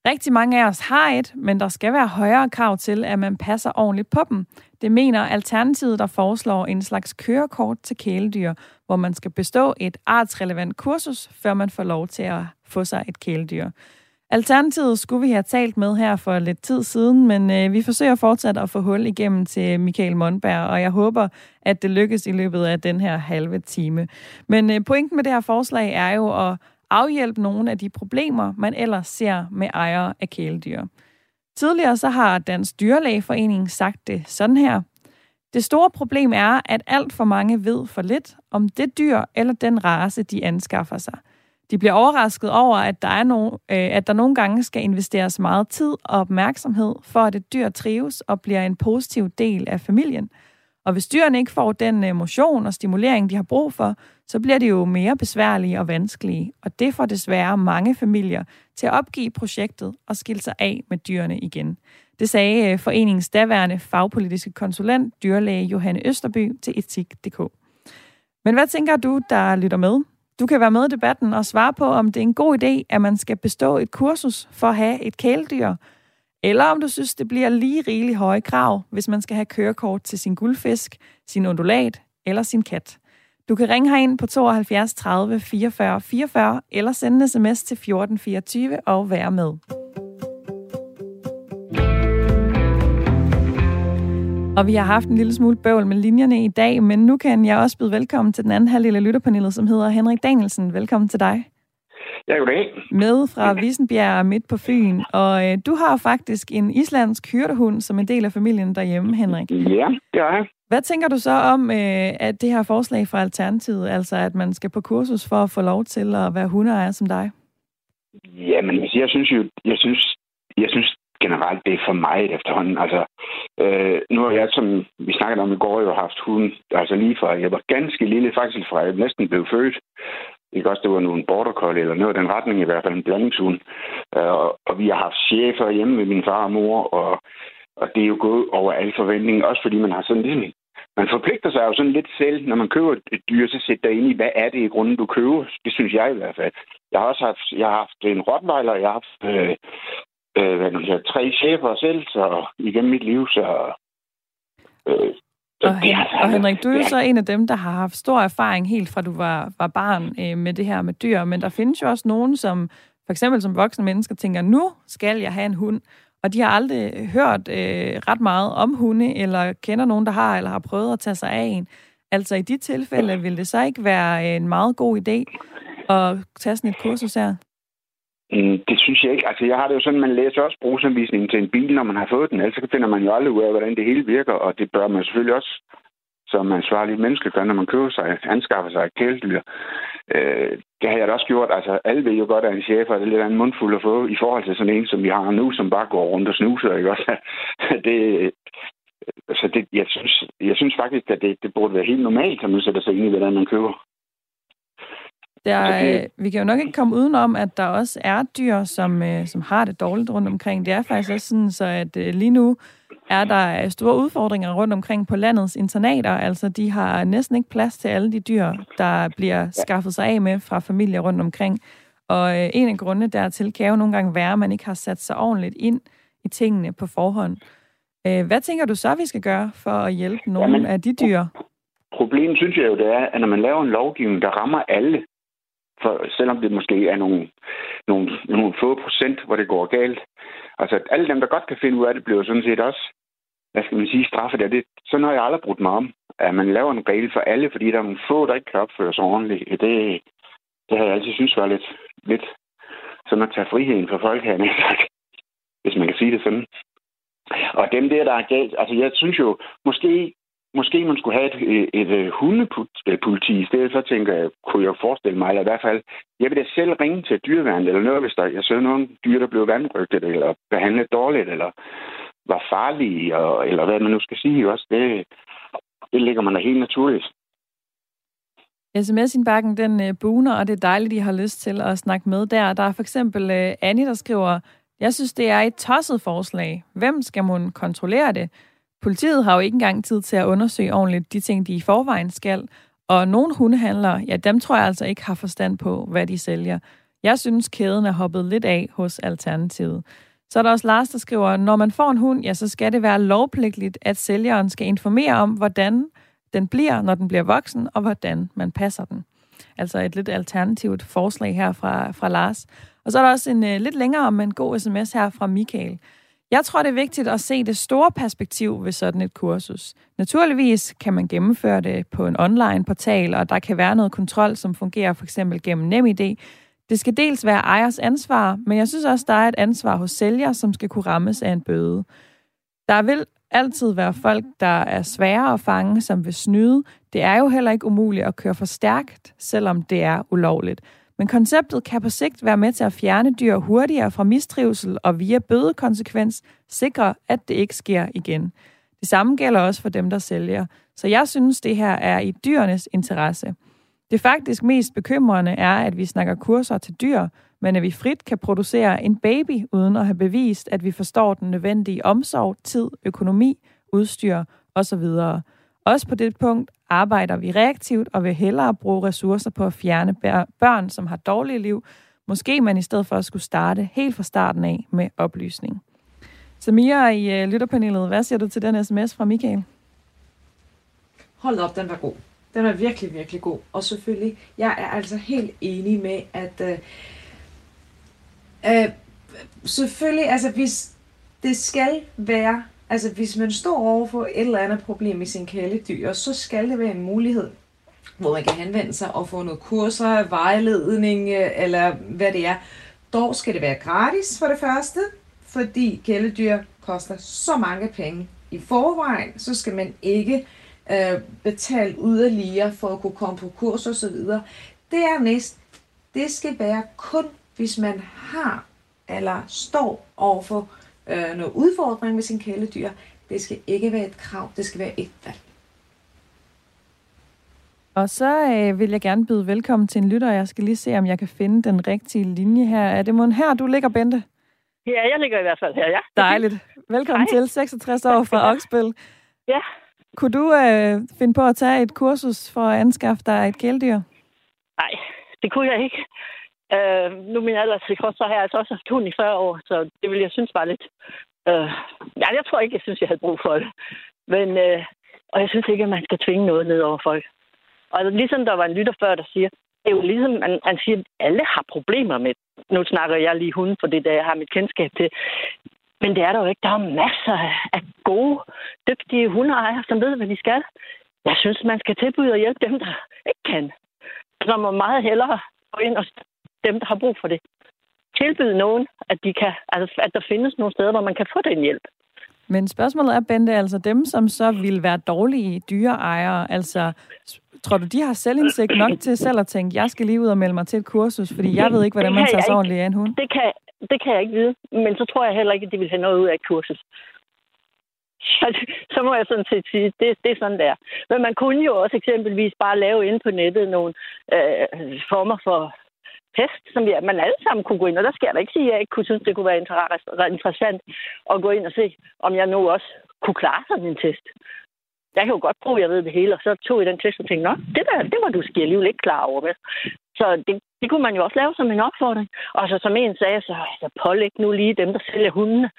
Rigtig mange af os har et, men der skal være højere krav til, at man passer ordentligt på dem. Det mener Alternativet, der foreslår en slags kørekort til kæledyr, hvor man skal bestå et artsrelevant kursus, før man får lov til at få sig et kæledyr. Alternativet skulle vi have talt med her for lidt tid siden, men øh, vi forsøger fortsat at få hul igennem til Michael Mondberg, og jeg håber, at det lykkes i løbet af den her halve time. Men øh, pointen med det her forslag er jo at afhjælpe nogle af de problemer, man ellers ser med ejere af kæledyr. Tidligere så har Dansk Dyrlægeforening sagt det sådan her. Det store problem er, at alt for mange ved for lidt om det dyr eller den race, de anskaffer sig. De bliver overrasket over, at der, er no, øh, at der nogle gange skal investeres meget tid og opmærksomhed for, at et dyr trives og bliver en positiv del af familien. Og hvis dyrene ikke får den emotion motion og stimulering, de har brug for, så bliver de jo mere besværlige og vanskelige. Og det får desværre mange familier til at opgive projektet og skille sig af med dyrene igen. Det sagde øh, foreningens daværende fagpolitiske konsulent, dyrlæge Johanne Østerby til etik.dk. Men hvad tænker du, der lytter med? Du kan være med i debatten og svare på, om det er en god idé, at man skal bestå et kursus for at have et kæledyr, eller om du synes, det bliver lige rigeligt høje krav, hvis man skal have kørekort til sin guldfisk, sin undulat eller sin kat. Du kan ringe herind på 72 30 44 44 eller sende en sms til 1424 og være med. Og vi har haft en lille smule bøvl med linjerne i dag, men nu kan jeg også byde velkommen til den anden halvdel af lytterpanelet, som hedder Henrik Danielsen. Velkommen til dig. Ja, goddag. Med fra Visenbjerg midt på Fyn. Og øh, du har faktisk en islandsk hyrdehund som en del af familien derhjemme, Henrik. Ja, det har jeg. Hvad tænker du så om øh, at det her forslag fra Alternativet, altså at man skal på kursus for at få lov til at være hundeejer som dig? Jamen, jeg synes jo, jeg synes, jeg synes generelt, det er for meget efterhånden. Altså, øh, nu har jeg, som vi snakkede om i går, jo haft hund, altså lige fra jeg var ganske lille, faktisk fra jeg næsten blev født. Ikke også, det var nogle border collie, eller noget af den retning, i hvert fald en blandingshund. Øh, og, og vi har haft chefer hjemme med min far og mor, og, og det er jo gået over alle forventninger, også fordi man har sådan ligesom man forpligter sig jo sådan lidt selv, når man køber et dyr, så sætter dig ind i, hvad er det i grunden, du køber. Det synes jeg i hvert fald. Jeg har også haft, jeg har haft en rottweiler, jeg har haft øh, øh, hvad nu siger, tre chefer selv, så igennem mit liv, så... Øh, og, Hen- altså, og Henrik, du er jo så en af dem, der har haft stor erfaring helt fra du var, var barn øh, med det her med dyr, men der findes jo også nogen, som for eksempel som voksne mennesker tænker, nu skal jeg have en hund, og de har aldrig hørt øh, ret meget om hunde, eller kender nogen, der har, eller har prøvet at tage sig af en. Altså i de tilfælde, vil det så ikke være en meget god idé at tage sådan et kursus her? Mm, det synes jeg ikke. Altså, jeg har det jo sådan, man læser også brugsanvisningen til en bil, når man har fået den. Ellers finder man jo aldrig ud af, hvordan det hele virker, og det bør man selvfølgelig også som ansvarlige mennesker gør, når man køber sig, anskaffer sig et kæledyr. Øh, det har jeg da også gjort. Altså, alle ved jo godt, at en chef er lidt af en mundfuld at få i forhold til sådan en, som vi har nu, som bare går rundt og snuser, ikke også? *laughs* det, så det, jeg, synes, jeg synes faktisk, at det, det burde være helt normalt, at man sætter sig ind i, hvordan man køber. Der, det... Øh, vi kan jo nok ikke komme udenom, at der også er dyr, som, øh, som har det dårligt rundt omkring. Det er faktisk også sådan, så at øh, lige nu er der store udfordringer rundt omkring på landets internater. Altså, de har næsten ikke plads til alle de dyr, der bliver skaffet sig af med fra familier rundt omkring. Og øh, en af grundene dertil kan jo nogle gange være, at man ikke har sat sig ordentligt ind i tingene på forhånd. Øh, hvad tænker du så, vi skal gøre for at hjælpe nogle Jamen, af de dyr? Problemet synes jeg jo, det er, at når man laver en lovgivning, der rammer alle, for selvom det måske er nogle, nogle, nogle få procent, hvor det går galt. Altså, alle dem, der godt kan finde ud af det, bliver sådan set også, hvad skal man sige, straffet af det. Sådan har jeg aldrig brugt mig om, at man laver en regel for alle, fordi der er nogle få, der ikke kan opføre sig ordentligt. Det, det har jeg altid synes var lidt, lidt sådan at tage friheden for folk her, hvis man kan sige det sådan. Og dem der, der er galt, altså jeg synes jo, måske måske man skulle have et, et, et, hundepoliti i stedet, så tænker jeg, kunne jeg forestille mig, eller i hvert fald, jeg vil da selv ringe til dyreværnet eller noget, hvis der, jeg ser nogle dyr, der blev vandrygtet, eller behandlet dårligt, eller var farlige, og, eller hvad man nu skal sige også, det, det ligger man da helt naturligt. SMS-indbakken, den øh, buner, og det er dejligt, I har lyst til at snakke med der. Der er for eksempel øh, Annie, der skriver, jeg synes, det er et tosset forslag. Hvem skal man kontrollere det? Politiet har jo ikke engang tid til at undersøge ordentligt de ting, de i forvejen skal. Og nogle hundehandlere, ja, dem tror jeg altså ikke har forstand på, hvad de sælger. Jeg synes, kæden er hoppet lidt af hos Alternativet. Så er der også Lars, der skriver, når man får en hund, ja, så skal det være lovpligtigt, at sælgeren skal informere om, hvordan den bliver, når den bliver voksen, og hvordan man passer den. Altså et lidt alternativt forslag her fra, fra Lars. Og så er der også en uh, lidt længere, men god sms her fra Michael. Jeg tror, det er vigtigt at se det store perspektiv ved sådan et kursus. Naturligvis kan man gennemføre det på en online portal, og der kan være noget kontrol, som fungerer for eksempel gennem NemID. Det skal dels være ejers ansvar, men jeg synes også, der er et ansvar hos sælger, som skal kunne rammes af en bøde. Der vil altid være folk, der er svære at fange, som vil snyde. Det er jo heller ikke umuligt at køre for stærkt, selvom det er ulovligt. Men konceptet kan på sigt være med til at fjerne dyr hurtigere fra mistrivsel og via bødekonsekvens sikre, at det ikke sker igen. Det samme gælder også for dem, der sælger. Så jeg synes, det her er i dyrenes interesse. Det faktisk mest bekymrende er, at vi snakker kurser til dyr, men at vi frit kan producere en baby, uden at have bevist, at vi forstår den nødvendige omsorg, tid, økonomi, udstyr osv. Også på det punkt arbejder vi reaktivt og vil hellere bruge ressourcer på at fjerne børn, som har dårlige liv. Måske man i stedet for at skulle starte helt fra starten af med oplysning. Samira i øh, lytterpanelet, hvad siger du til den sms fra Michael? Hold op, den var god. Den er virkelig, virkelig god. Og selvfølgelig, jeg er altså helt enig med, at øh, øh, selvfølgelig, altså hvis det skal være Altså, hvis man står over for et eller andet problem i sin kæledyr, så skal det være en mulighed, hvor man kan henvende sig og få noget kurser, vejledning øh, eller hvad det er. Dog skal det være gratis for det første, fordi kæledyr koster så mange penge i forvejen, så skal man ikke øh, betale yderligere for at kunne komme på kurs og så videre. Det det skal være kun, hvis man har eller står overfor øh, noget udfordring med sin kæledyr. Det skal ikke være et krav, det skal være et valg. Og så øh, vil jeg gerne byde velkommen til en lytter. Jeg skal lige se, om jeg kan finde den rigtige linje her. Er det mon her, du ligger, Bente? Ja, jeg ligger i hvert fald her, ja. Dejligt. Velkommen Hej. til, 66 år fra Oksbøl. *laughs* Ja. Kunne du øh, finde på at tage et kursus for at anskaffe dig et kæledyr? Nej, det kunne jeg ikke. Øh, nu min alder til så har jeg altså også haft hund i 40 år, så det vil jeg synes var lidt... Øh, ja, jeg tror ikke, jeg synes, jeg havde brug for det. Men, øh, og jeg synes ikke, at man skal tvinge noget ned over folk. Og ligesom der var en lytter før, der siger, det er jo ligesom, man, man siger, at alle har problemer med Nu snakker jeg lige hunden, for det der jeg har mit kendskab til. Men det er der jo ikke. Der er masser af gode, dygtige hundeejere, som ved, hvad de skal. Jeg synes, man skal tilbyde at hjælpe dem, der ikke kan. Så må meget hellere gå ind og dem, der har brug for det. Tilbyde nogen, at, de kan, altså, at der findes nogle steder, hvor man kan få den hjælp. Men spørgsmålet er, Bente, altså dem, som så vil være dårlige dyreejere, altså tror du, de har selvindsigt nok til selv at tænke, jeg skal lige ud og melde mig til et kursus, fordi jeg ved ikke, hvordan man tager sig ordentligt af en hund? Det kan, det kan jeg ikke vide, men så tror jeg heller ikke, at de vil have noget ud af et kursus. Så, så må jeg sådan set sige, det, det er sådan der. Men man kunne jo også eksempelvis bare lave ind på nettet nogle øh, former for test, som vi, man alle sammen kunne gå ind, og der skal jeg da ikke sige, at jeg ikke kunne synes, det kunne være interessant at gå ind og se, om jeg nu også kunne klare sådan en test. Jeg kan jo godt prøve, at jeg ved det hele, og så tog jeg den test og tænkte, nå, det, der, det var du skal alligevel ikke klar over med. Så det, det kunne man jo også lave som en opfordring. Og så som en sagde, så altså, pålæg nu lige dem, der sælger hundene,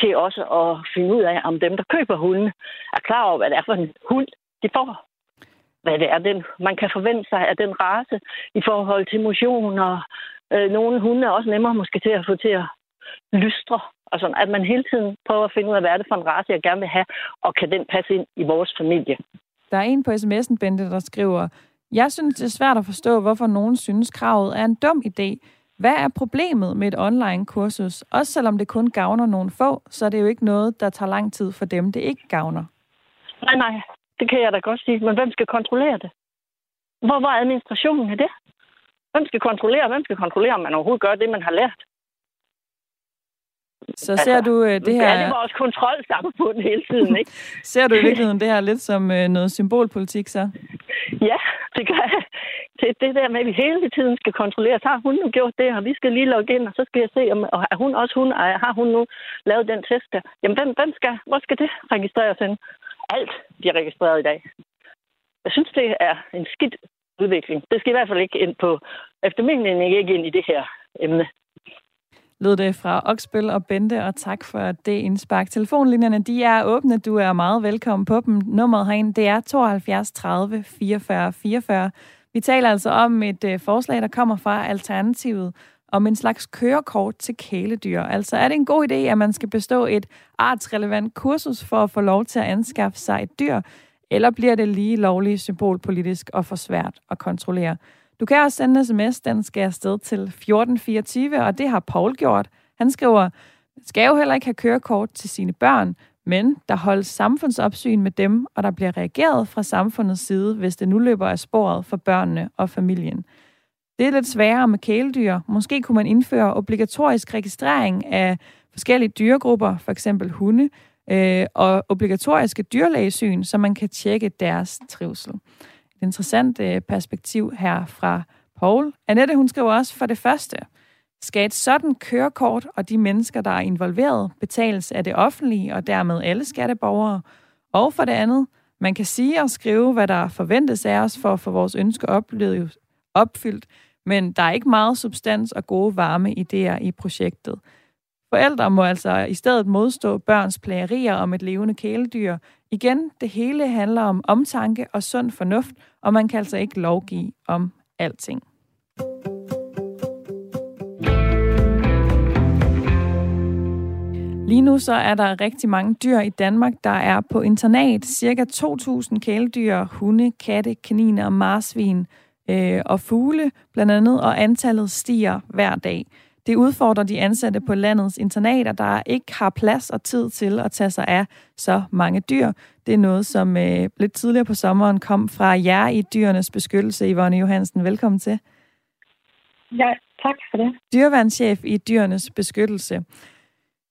til også at finde ud af, om dem, der køber hundene, er klar over, hvad det er for en hund, de får hvad det er, den, man kan forvente sig af den race i forhold til motion, og øh, nogle hunde er også nemmere måske til at få til at lystre. Og sådan, at man hele tiden prøver at finde ud af, hvad er det for en race, jeg gerne vil have, og kan den passe ind i vores familie. Der er en på sms'en, Bente, der skriver, jeg synes, det er svært at forstå, hvorfor nogen synes, kravet er en dum idé. Hvad er problemet med et online-kursus? Også selvom det kun gavner nogle få, så er det jo ikke noget, der tager lang tid for dem, det ikke gavner. Nej, nej. Det kan jeg da godt sige. Men hvem skal kontrollere det? Hvor var administrationen af det? Hvem skal kontrollere? Hvem skal kontrollere, om man overhovedet gør det, man har lært? Så altså, ser du uh, det her... Ja, det også kontrolsamfund hele tiden, ikke? *laughs* ser du i virkeligheden det her lidt som uh, noget symbolpolitik, så? Ja, det gør jeg. Det, det der med, at vi hele tiden skal kontrollere, så har hun nu gjort det, og vi skal lige logge ind, og så skal jeg se, om og er hun også hun, har hun nu lavet den test der. Jamen, hvem, hvem skal, hvor skal det registreres hen? Alt bliver registreret i dag. Jeg synes, det er en skidt udvikling. Det skal i hvert fald ikke ind på, efter min mening ikke ind i det her emne lød det fra Oksbøl og Bente, og tak for det indspark. Telefonlinjerne, de er åbne. Du er meget velkommen på dem. Nummeret herinde, det er 72 30 44 44. Vi taler altså om et øh, forslag, der kommer fra Alternativet, om en slags kørekort til kæledyr. Altså er det en god idé, at man skal bestå et artsrelevant kursus for at få lov til at anskaffe sig et dyr, eller bliver det lige lovligt symbolpolitisk og for svært at kontrollere? Du kan også sende en sms, den skal afsted til 1424, og det har Paul gjort. Han skriver, skal jo heller ikke have kørekort til sine børn, men der holdes samfundsopsyn med dem, og der bliver reageret fra samfundets side, hvis det nu løber af sporet for børnene og familien. Det er lidt sværere med kæledyr. Måske kunne man indføre obligatorisk registrering af forskellige dyregrupper, for eksempel hunde, øh, og obligatoriske dyrlægesyn, så man kan tjekke deres trivsel et interessant øh, perspektiv her fra Paul. Annette, hun skriver også, for det første, skal et sådan kørekort og de mennesker, der er involveret, betales af det offentlige og dermed alle skatteborgere? Og for det andet, man kan sige og skrive, hvad der forventes af os for at få vores ønsker opfyldt, men der er ikke meget substans og gode varme idéer i projektet. Forældre må altså i stedet modstå børns plagerier om et levende kæledyr. Igen, det hele handler om omtanke og sund fornuft, og man kan altså ikke lovgive om alting. Lige nu så er der rigtig mange dyr i Danmark, der er på internat. Cirka 2.000 kæledyr, hunde, katte, kaniner og marsvin øh, og fugle blandt andet, og antallet stiger hver dag. Det udfordrer de ansatte på landets internater, der ikke har plads og tid til at tage sig af så mange dyr. Det er noget, som øh, lidt tidligere på sommeren kom fra jer i Dyrenes Beskyttelse. Yvonne Johansen, velkommen til. Ja, tak for det. Dyreværnschef i Dyrenes Beskyttelse.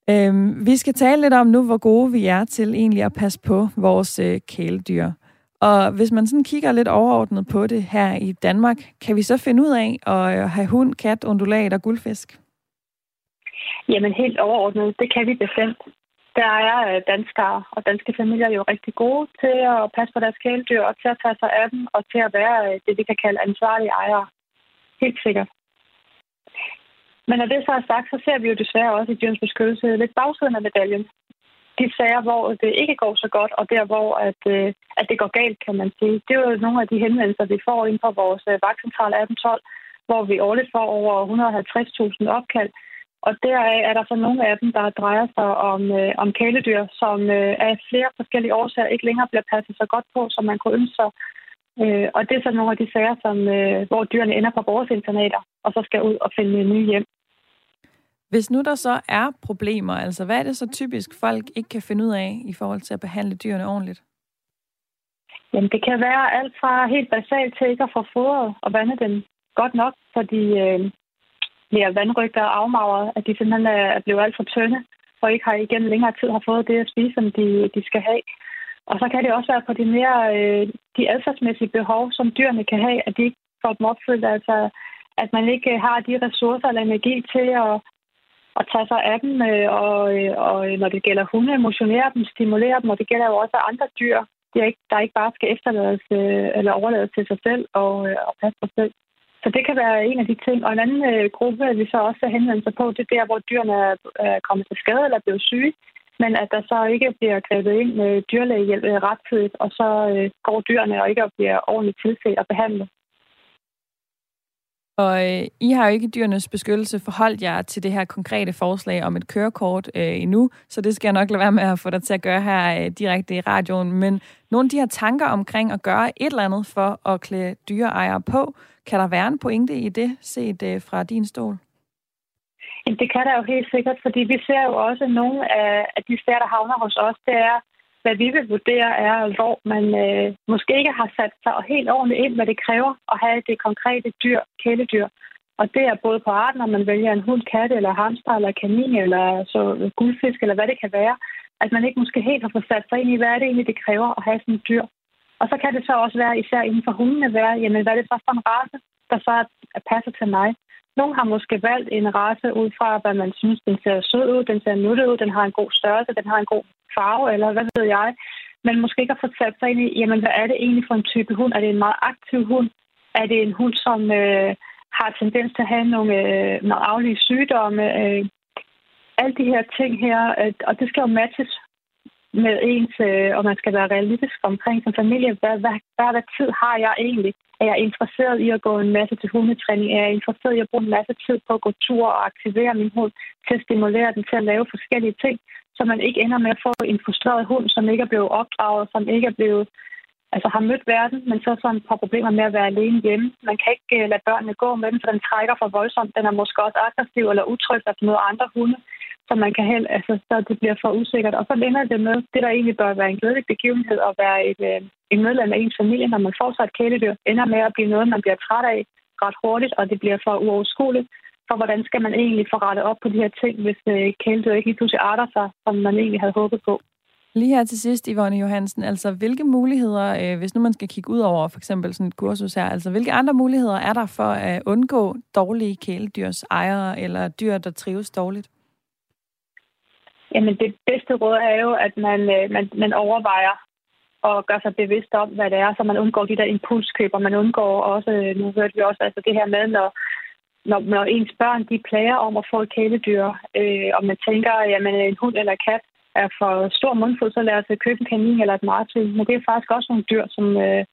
Øhm, vi skal tale lidt om nu, hvor gode vi er til egentlig at passe på vores øh, kæledyr. Og hvis man sådan kigger lidt overordnet på det her i Danmark, kan vi så finde ud af at øh, have hund, kat, undulat og guldfisk? Jamen helt overordnet, det kan vi bestemt. Der er øh, danskere og danske familier jo rigtig gode til at passe på deres kæledyr og til at tage sig af dem og til at være øh, det, vi kan kalde ansvarlige ejere. Helt sikkert. Men når det så er sagt, så ser vi jo desværre også i dyrens beskyttelse lidt bagsiden af medaljen. De sager, hvor det ikke går så godt, og der, hvor at, øh, at det går galt, kan man sige. Det er jo nogle af de henvendelser, vi får ind på vores øh, vagtcentral 1812, hvor vi årligt får over 150.000 opkald og deraf er der så nogle af dem, der drejer sig om, øh, om kæledyr, som øh, af flere forskellige årsager ikke længere bliver passet så godt på, som man kunne ønske sig. Øh, og det er så nogle af de sager, som, øh, hvor dyrene ender på vores internater, og så skal ud og finde nye hjem. Hvis nu der så er problemer, altså hvad er det så typisk folk ikke kan finde ud af i forhold til at behandle dyrene ordentligt? Jamen det kan være alt fra helt basalt til ikke at få fodret og vande dem godt nok, fordi øh, bliver vandrygter og afmagret, at de simpelthen er blevet alt for tynde, og ikke har igen længere tid har fået det at spise, som de, de skal have. Og så kan det også være på de mere øh, de adfærdsmæssige behov, som dyrene kan have, at de ikke får dem opfyldt. Altså, at man ikke har de ressourcer eller energi til at, at tage sig af dem, øh, og, øh, og når det gælder hunde, motionere dem, stimulere dem, og det gælder jo også andre dyr, de er ikke, der ikke bare skal efterlades øh, eller overlades til sig selv og, øh, og passe sig selv. Så det kan være en af de ting. Og en anden øh, gruppe, vi så også henvender sig på, det er der, hvor dyrene er kommet til skade eller er blevet syge, men at der så ikke bliver grebet ind med dyrlægehjælp rettidigt, og så øh, går dyrene og ikke bliver ordentligt tilset og behandlet. Og øh, I har jo ikke dyrenes beskyttelse forholdt jer til det her konkrete forslag om et kørekort øh, endnu, så det skal jeg nok lade være med at få dig til at gøre her øh, direkte i radioen. Men nogle af de her tanker omkring at gøre et eller andet for at klæde dyreejere på, kan der være en pointe i det, set øh, fra din stol? Jamen, det kan der jo helt sikkert, fordi vi ser jo også nogle af, af de steder, der havner hos os, det er hvad vi vil vurdere er, hvor man øh, måske ikke har sat sig helt ordentligt ind, hvad det kræver at have det konkrete dyr, kæledyr. Og det er både på arten, når man vælger en hund, katte, eller hamster, eller kanin, eller så guldfisk, eller hvad det kan være. At man ikke måske helt har fået sat sig ind i, hvad er det egentlig, det kræver at have sådan et dyr. Og så kan det så også være, især inden for hundene, være, jamen hvad er det så for en race, der så passer til mig. Nogle har måske valgt en race ud fra, hvad man synes, den ser sød ud, den ser nuttet ud, den har en god størrelse, den har en god farve, eller hvad ved jeg. Men måske ikke har fået sat sig ind i, jamen hvad er det egentlig for en type hund? Er det en meget aktiv hund? Er det en hund, som øh, har tendens til at have nogle, øh, nogle aflige sygdomme? Øh, alle de her ting her, øh, og det skal jo matches med ens, øh, og man skal være realistisk omkring som familie. Hvad, hvad, hvad, hvad tid har jeg egentlig? Er jeg interesseret i at gå en masse til hundetræning? Er jeg interesseret i at bruge en masse tid på at gå tur og aktivere min hund til at stimulere den til at lave forskellige ting, så man ikke ender med at få en frustreret hund, som ikke er blevet opdraget, som ikke er blevet altså har mødt verden, men så sådan et par problemer med at være alene hjemme. Man kan ikke uh, lade børnene gå med den, for den trækker for voldsomt. Den er måske også aggressiv eller utryg at møde andre hunde som man kan helt, altså, så det bliver for usikkert. Og så ender det med, det der egentlig bør være en glædelig begivenhed at være et, øh, en medlem af ens familie, når man får sig et kæledyr, ender med at blive noget, man bliver træt af ret hurtigt, og det bliver for uoverskueligt. For hvordan skal man egentlig få rettet op på de her ting, hvis øh, kæledyr ikke lige pludselig arter sig, som man egentlig havde håbet på? Lige her til sidst, Yvonne Johansen, altså hvilke muligheder, øh, hvis nu man skal kigge ud over for eksempel sådan et kursus her, altså hvilke andre muligheder er der for at undgå dårlige kæledyrs ejere eller dyr, der trives dårligt? Jamen det bedste råd er jo, at man, øh, man, man overvejer og gør sig bevidst om, hvad det er, så man undgår de der impulskøb, og man undgår også, øh, nu hørte vi også altså det her med, når, når, når ens børn de plager om at få et kæledyr, øh, og man tænker, at en hund eller kat er for stor mundfuld, så lad os øh, købe en kanin eller et marsvin. Men det er faktisk også nogle dyr, som øh,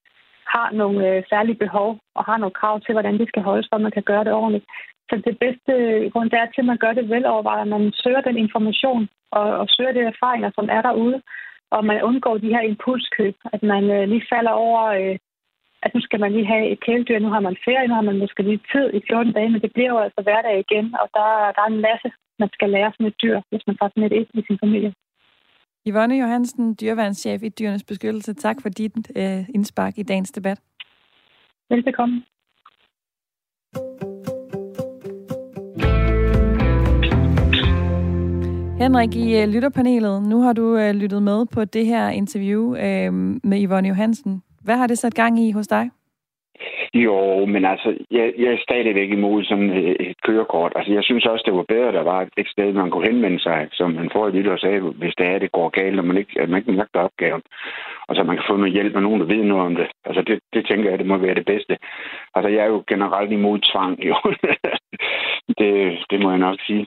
har nogle øh, særlige behov og har nogle krav til, hvordan de skal holdes, for man kan gøre det ordentligt. Så det bedste grund det er til, at man gør det velovervejet, at man søger den information og, og søger de erfaringer, som er derude, og man undgår de her impulskøb, at man øh, lige falder over, øh, at nu skal man lige have et kæledyr, nu har man ferie, nu har man måske lige tid i 14 dage, men det bliver jo altså hverdag igen, og der, der er en masse, man skal lære som et dyr, hvis man tager sådan et i sin familie. Yvonne Johansen, dyreværnschef i Dyrenes Beskyttelse. Tak for dit øh, indspark i dagens debat. Velbekomme. Henrik, i øh, lytterpanelet, nu har du øh, lyttet med på det her interview uh, med Yvonne Johansen. Hvad har det sat gang i hos dig? Jo, men altså, jeg, jeg er stadigvæk imod sådan et kørekort. Altså, jeg synes også, det var bedre, der var et sted, man kunne henvende sig, som man får i lytter sagde, hvis det er, det går galt, og man ikke, at man ikke magter opgaven. Og så man kan få noget hjælp af nogen, der ved noget om det. Altså, det, det tænker jeg, det må være det bedste. Altså, jeg er jo generelt imod tvang, jo. *laughs* det, det må jeg nok sige.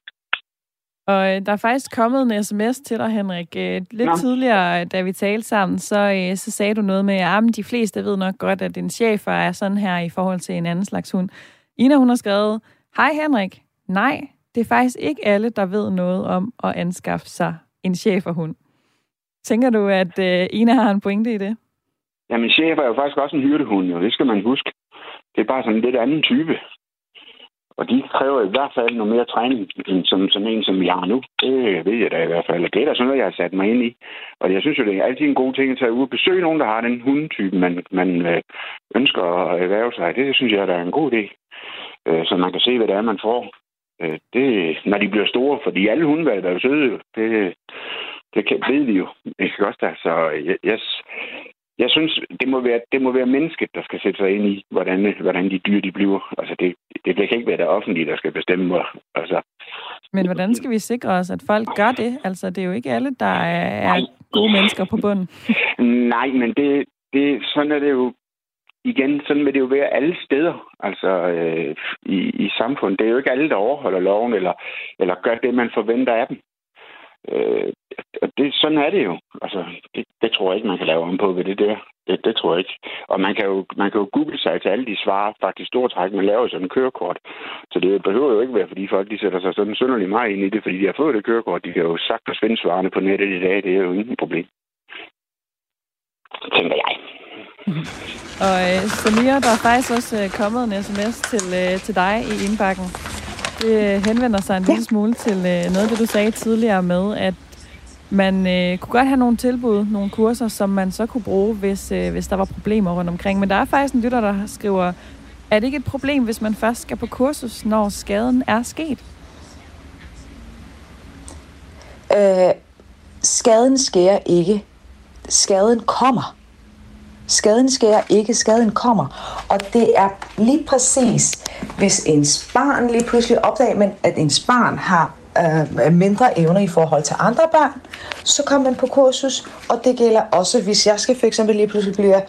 Og øh, der er faktisk kommet en sms til dig, Henrik. Øh, lidt Nå. tidligere, da vi talte sammen, så, øh, så sagde du noget med, at de fleste ved nok godt, at en chef er sådan her i forhold til en anden slags hund. Ina, hun har skrevet, Hej Henrik. Nej, det er faktisk ikke alle, der ved noget om at anskaffe sig en cheferhund. Tænker du, at uh, Ina har en pointe i det? Jamen, chef er jo faktisk også en hyrdehund, jo. Det skal man huske. Det er bare sådan en lidt anden type. Og de kræver i hvert fald noget mere træning, end som, som en, som jeg har nu. Det ved jeg da i hvert fald. Og det er da sådan noget, jeg har sat mig ind i. Og jeg synes jo, det er altid en god ting at tage ud og besøge nogen, der har den hundetype, man, man øh, ønsker at erhverve sig. Det synes jeg, der er en god idé. Øh, så man kan se, hvad det er, man får. Øh, det, når de bliver store, fordi alle hundevalg er jo søde. Det, det kan, ved vi jo. Ikke også da? Så jeg, jeg, jeg synes, det må, være, det må være mennesket, der skal sætte sig ind i, hvordan, hvordan de dyr de bliver. Altså, det, det, det kan ikke være det offentlige, der skal bestemme. Altså. Men hvordan skal vi sikre os, at folk gør det? Altså, det er jo ikke alle, der er gode mennesker på bunden. *laughs* Nej, men det, det, sådan er det jo igen, sådan vil det jo være alle steder altså øh, i, i samfundet. Det er jo ikke alle, der overholder loven eller, eller gør det, man forventer af dem. Øh, det, sådan er det jo. Altså, det, det tror jeg ikke, man kan lave om på ved det der. Det, det tror jeg ikke. Og man kan, jo, man kan jo google sig til alle de svar, faktisk stort træk, man laver sådan en kørekort. Så det behøver jo ikke være, fordi folk de sætter sig sådan synderligt meget ind i det, fordi de har fået det kørekort. De kan jo sagtens finde svarene på nettet i dag. Det er jo ingen problem. Tænker jeg. Og øh, Samir, der er faktisk også øh, kommet en sms til, øh, til dig i indbakken. Det henvender sig en ja. lille smule til øh, noget, det du sagde tidligere med, at man øh, kunne godt have nogle tilbud, nogle kurser, som man så kunne bruge, hvis, øh, hvis der var problemer rundt omkring. Men der er faktisk en lytter, der skriver, er det ikke et problem, hvis man først skal på kursus, når skaden er sket? Øh, skaden sker ikke. Skaden kommer. Skaden sker ikke, skaden kommer. Og det er lige præcis, hvis ens barn lige pludselig opdager, at ens barn har øh, mindre evner i forhold til andre børn, så kommer man på kursus, og det gælder også, hvis jeg skal for eksempel lige pludselig blive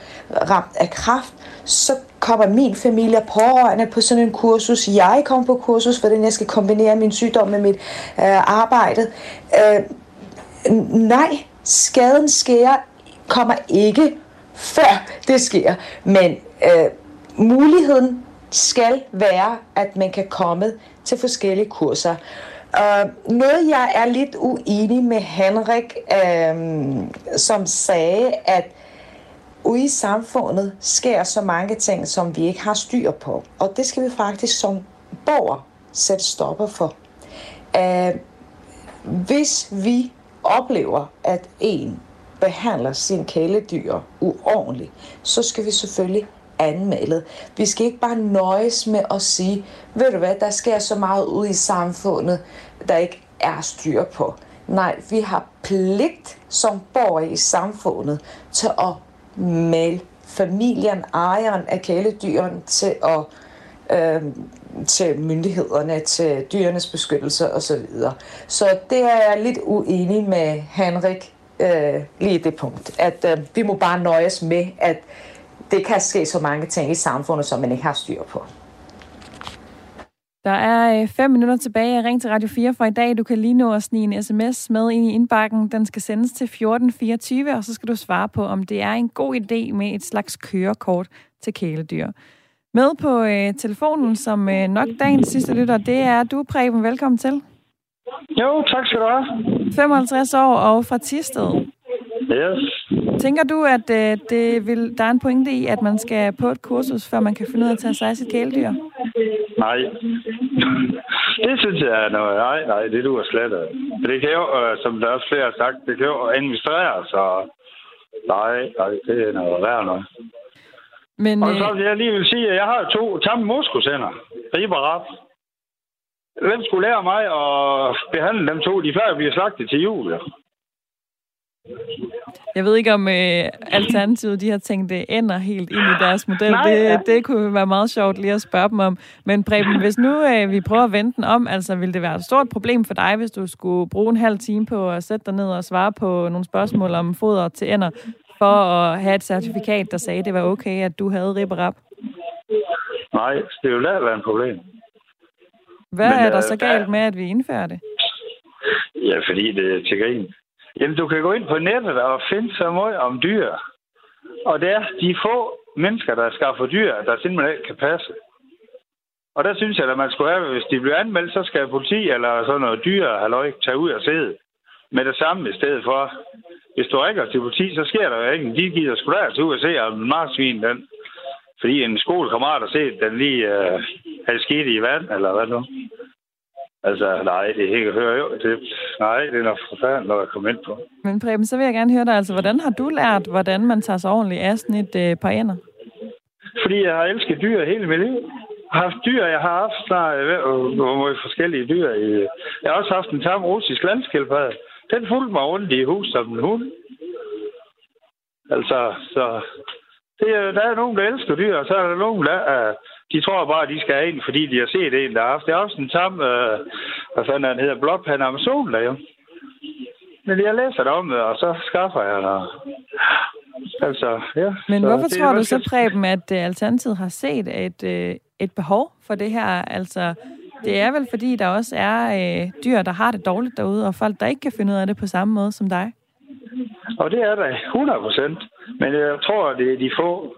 ramt af kraft, så kommer min familie pårørende på sådan en kursus. Jeg kommer på kursus, hvordan jeg skal kombinere min sygdom med mit øh, arbejde. Øh, nej, skaden sker, kommer ikke før det sker, men øh, muligheden skal være, at man kan komme til forskellige kurser. Uh, noget, jeg er lidt uenig med Henrik, uh, som sagde, at ude i samfundet sker så mange ting, som vi ikke har styr på. Og det skal vi faktisk som borger sætte stopper for. Uh, hvis vi oplever, at en behandler sin kæledyr uordentligt, så skal vi selvfølgelig anmeldet. Vi skal ikke bare nøjes med at sige, ved du hvad, der sker så meget ud i samfundet, der ikke er styr på. Nej, vi har pligt som borgere i samfundet til at melde familien, ejeren af kæledyren til at øh, til myndighederne, til dyrenes beskyttelse osv. Så det er jeg lidt uenig med Henrik øh, lige det punkt, at øh, vi må bare nøjes med, at det kan ske så mange ting i samfundet, som man ikke har styr på. Der er øh, fem minutter tilbage. Ring til Radio 4 for i dag. Du kan lige nå at snige en sms med ind i indbakken. Den skal sendes til 1424, og så skal du svare på, om det er en god idé med et slags kørekort til kæledyr. Med på øh, telefonen, som øh, nok dagens sidste lytter, det er du, Preben. Velkommen til. Jo, tak skal du have. 55 år og fra Tisted. Yes. Tænker du, at øh, det vil, der er en pointe i, at man skal på et kursus, før man kan finde ud af at tage sig af sit kæledyr? Nej. det synes jeg er noget. Nej, nej, det duer slet ikke. Det kan jo, øh, som der også flere har sagt, det kan jo administrere, så nej, nej, det er noget værd noget. Men, og så vil jeg lige vil sige, at jeg har to tamme moskusænder. Rib og rap. Hvem skulle lære mig at behandle dem to? De før bliver slagtet til jul. Ja. Jeg ved ikke, om øh, Alternativet de har tænkt det ender helt ind i deres model. Nej, det, ja. det kunne være meget sjovt lige at spørge dem om. Men Preben, hvis nu øh, vi prøver at vente den om, altså vil det være et stort problem for dig, hvis du skulle bruge en halv time på at sætte dig ned og svare på nogle spørgsmål om foder til ender, for at have et certifikat, der sagde, at det var okay, at du havde rib og rap? Nej, det vil da være en problem. Hvad Men, er der øh, så galt med, at vi indfører det? Ja, fordi det er til grin. Jamen, du kan gå ind på nettet og finde så meget om dyr. Og det er de få mennesker, der skaffer dyr, der simpelthen ikke kan passe. Og der synes jeg, at man skulle have, hvis de bliver anmeldt, så skal politi eller sådan noget dyr halløj tage ud og sidde med det samme i stedet for. Hvis du rækker til politi, så sker der jo ikke. De gider sgu da til ud og se, om marsvin den. Fordi en skolekammerat har set, den lige øh, havde sket i vand, eller hvad nu? Altså, nej, det er ikke høre jo. Det, nej, det er noget forfærdeligt når jeg kommer ind på. Men Preben, så vil jeg gerne høre dig, altså, hvordan har du lært, hvordan man tager sig ordentligt af sådan et øh, par ender? Fordi jeg har elsket dyr hele mit liv. Jeg har haft dyr, jeg har haft snart øh, forskellige dyr. I, jeg har også haft en tam russisk landskildpadde. Den fulgte mig rundt i huset som en hund. Altså, så det, der er nogen, der elsker dyr, og så er der nogen, der uh, de tror bare, at de skal have en, fordi de har set en, der har haft. Det er også en tam, uh, hvad fanden han hedder, blåpande Amazon, der jo. Men jeg læser det om det, og så skaffer jeg det. Altså, ja. Men så hvorfor tror du så, Preben, at Alternativet har set et, et behov for det her? Altså, det er vel fordi, der også er uh, dyr, der har det dårligt derude, og folk, der ikke kan finde ud af det på samme måde som dig? Og det er der 100 procent. Men jeg tror, det er de få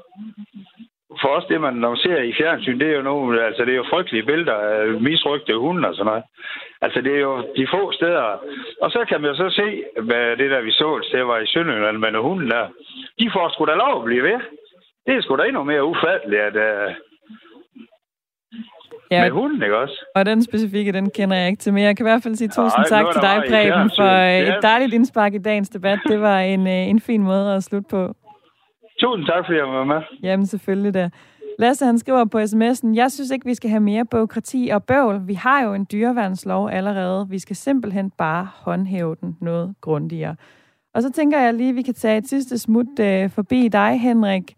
for os, det man når man ser i fjernsyn, det er jo nogle, altså det er jo frygtelige billeder af misrygte hunde og sådan noget. Altså det er jo de få steder. Og så kan man jo så se, hvad det der vi så, det var i Sønderjylland med hunden der. De får sgu da lov at blive ved. Det er sgu da endnu mere ufatteligt, at. Øh, Ja. Med hunden, ikke også? Og den specifikke, den kender jeg ikke til, men jeg kan i hvert fald sige tusind Ej, tak til dig, Preben, for et dejligt indspark i dagens debat. Det var en, øh, en fin måde at slutte på. Tusind tak, fordi jeg var med. Jamen, selvfølgelig da. Lasse, han skriver på sms'en, jeg synes ikke, vi skal have mere byråkrati og bøvl. Vi har jo en dyreværnslov allerede. Vi skal simpelthen bare håndhæve den noget grundigere. Og så tænker jeg lige, at vi kan tage et sidste smut øh, forbi dig, Henrik,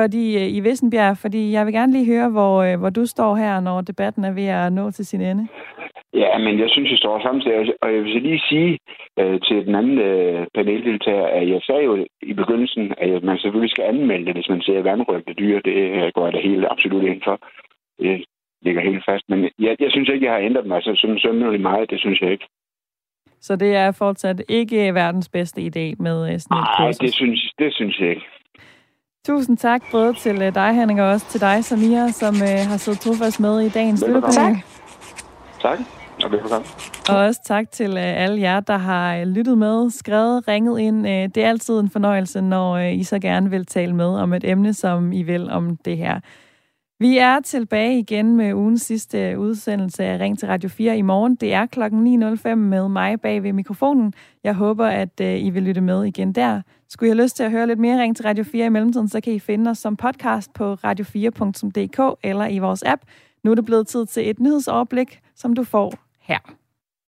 fordi, øh, i Vissenbjerg, fordi jeg vil gerne lige høre, hvor, øh, hvor du står her, når debatten er ved at nå til sin ende. Ja, men jeg synes, jeg står samtidig. Og jeg vil lige sige øh, til den anden øh, paneldeltager, at jeg sagde jo i begyndelsen, at man selvfølgelig skal anmelde det, hvis man ser vandrygte dyr. Det øh, går jeg da helt absolut ind for. Det ligger helt fast. Men jeg, jeg synes ikke, jeg har ændret mig så sådan sønderlig meget. Det synes jeg ikke. Så det er fortsat ikke verdens bedste idé med sådan et Nej, det synes, det synes jeg ikke. Tusind tak både til øh, dig, Henning, og også til dig, Samia, som øh, har siddet trofast med i dagens lytterpanel. Tak. Tak. Og. Og også tak til uh, alle jer, der har uh, lyttet med, skrevet, ringet ind. Det er altid en fornøjelse, når I så gerne vil tale med om et emne, som I vil om det her. Vi er tilbage igen med ugens sidste udsendelse af Ring til Radio 4 i morgen. Det er klokken 9.05 med mig bag ved mikrofonen. Jeg håber, at øh, I vil lytte med igen der. Skulle I have lyst til at høre lidt mere Ring til Radio 4 i mellemtiden, så kan I finde os som podcast på radio4.dk eller i vores app. Nu er det blevet tid til et nyhedsoverblik, som du får her.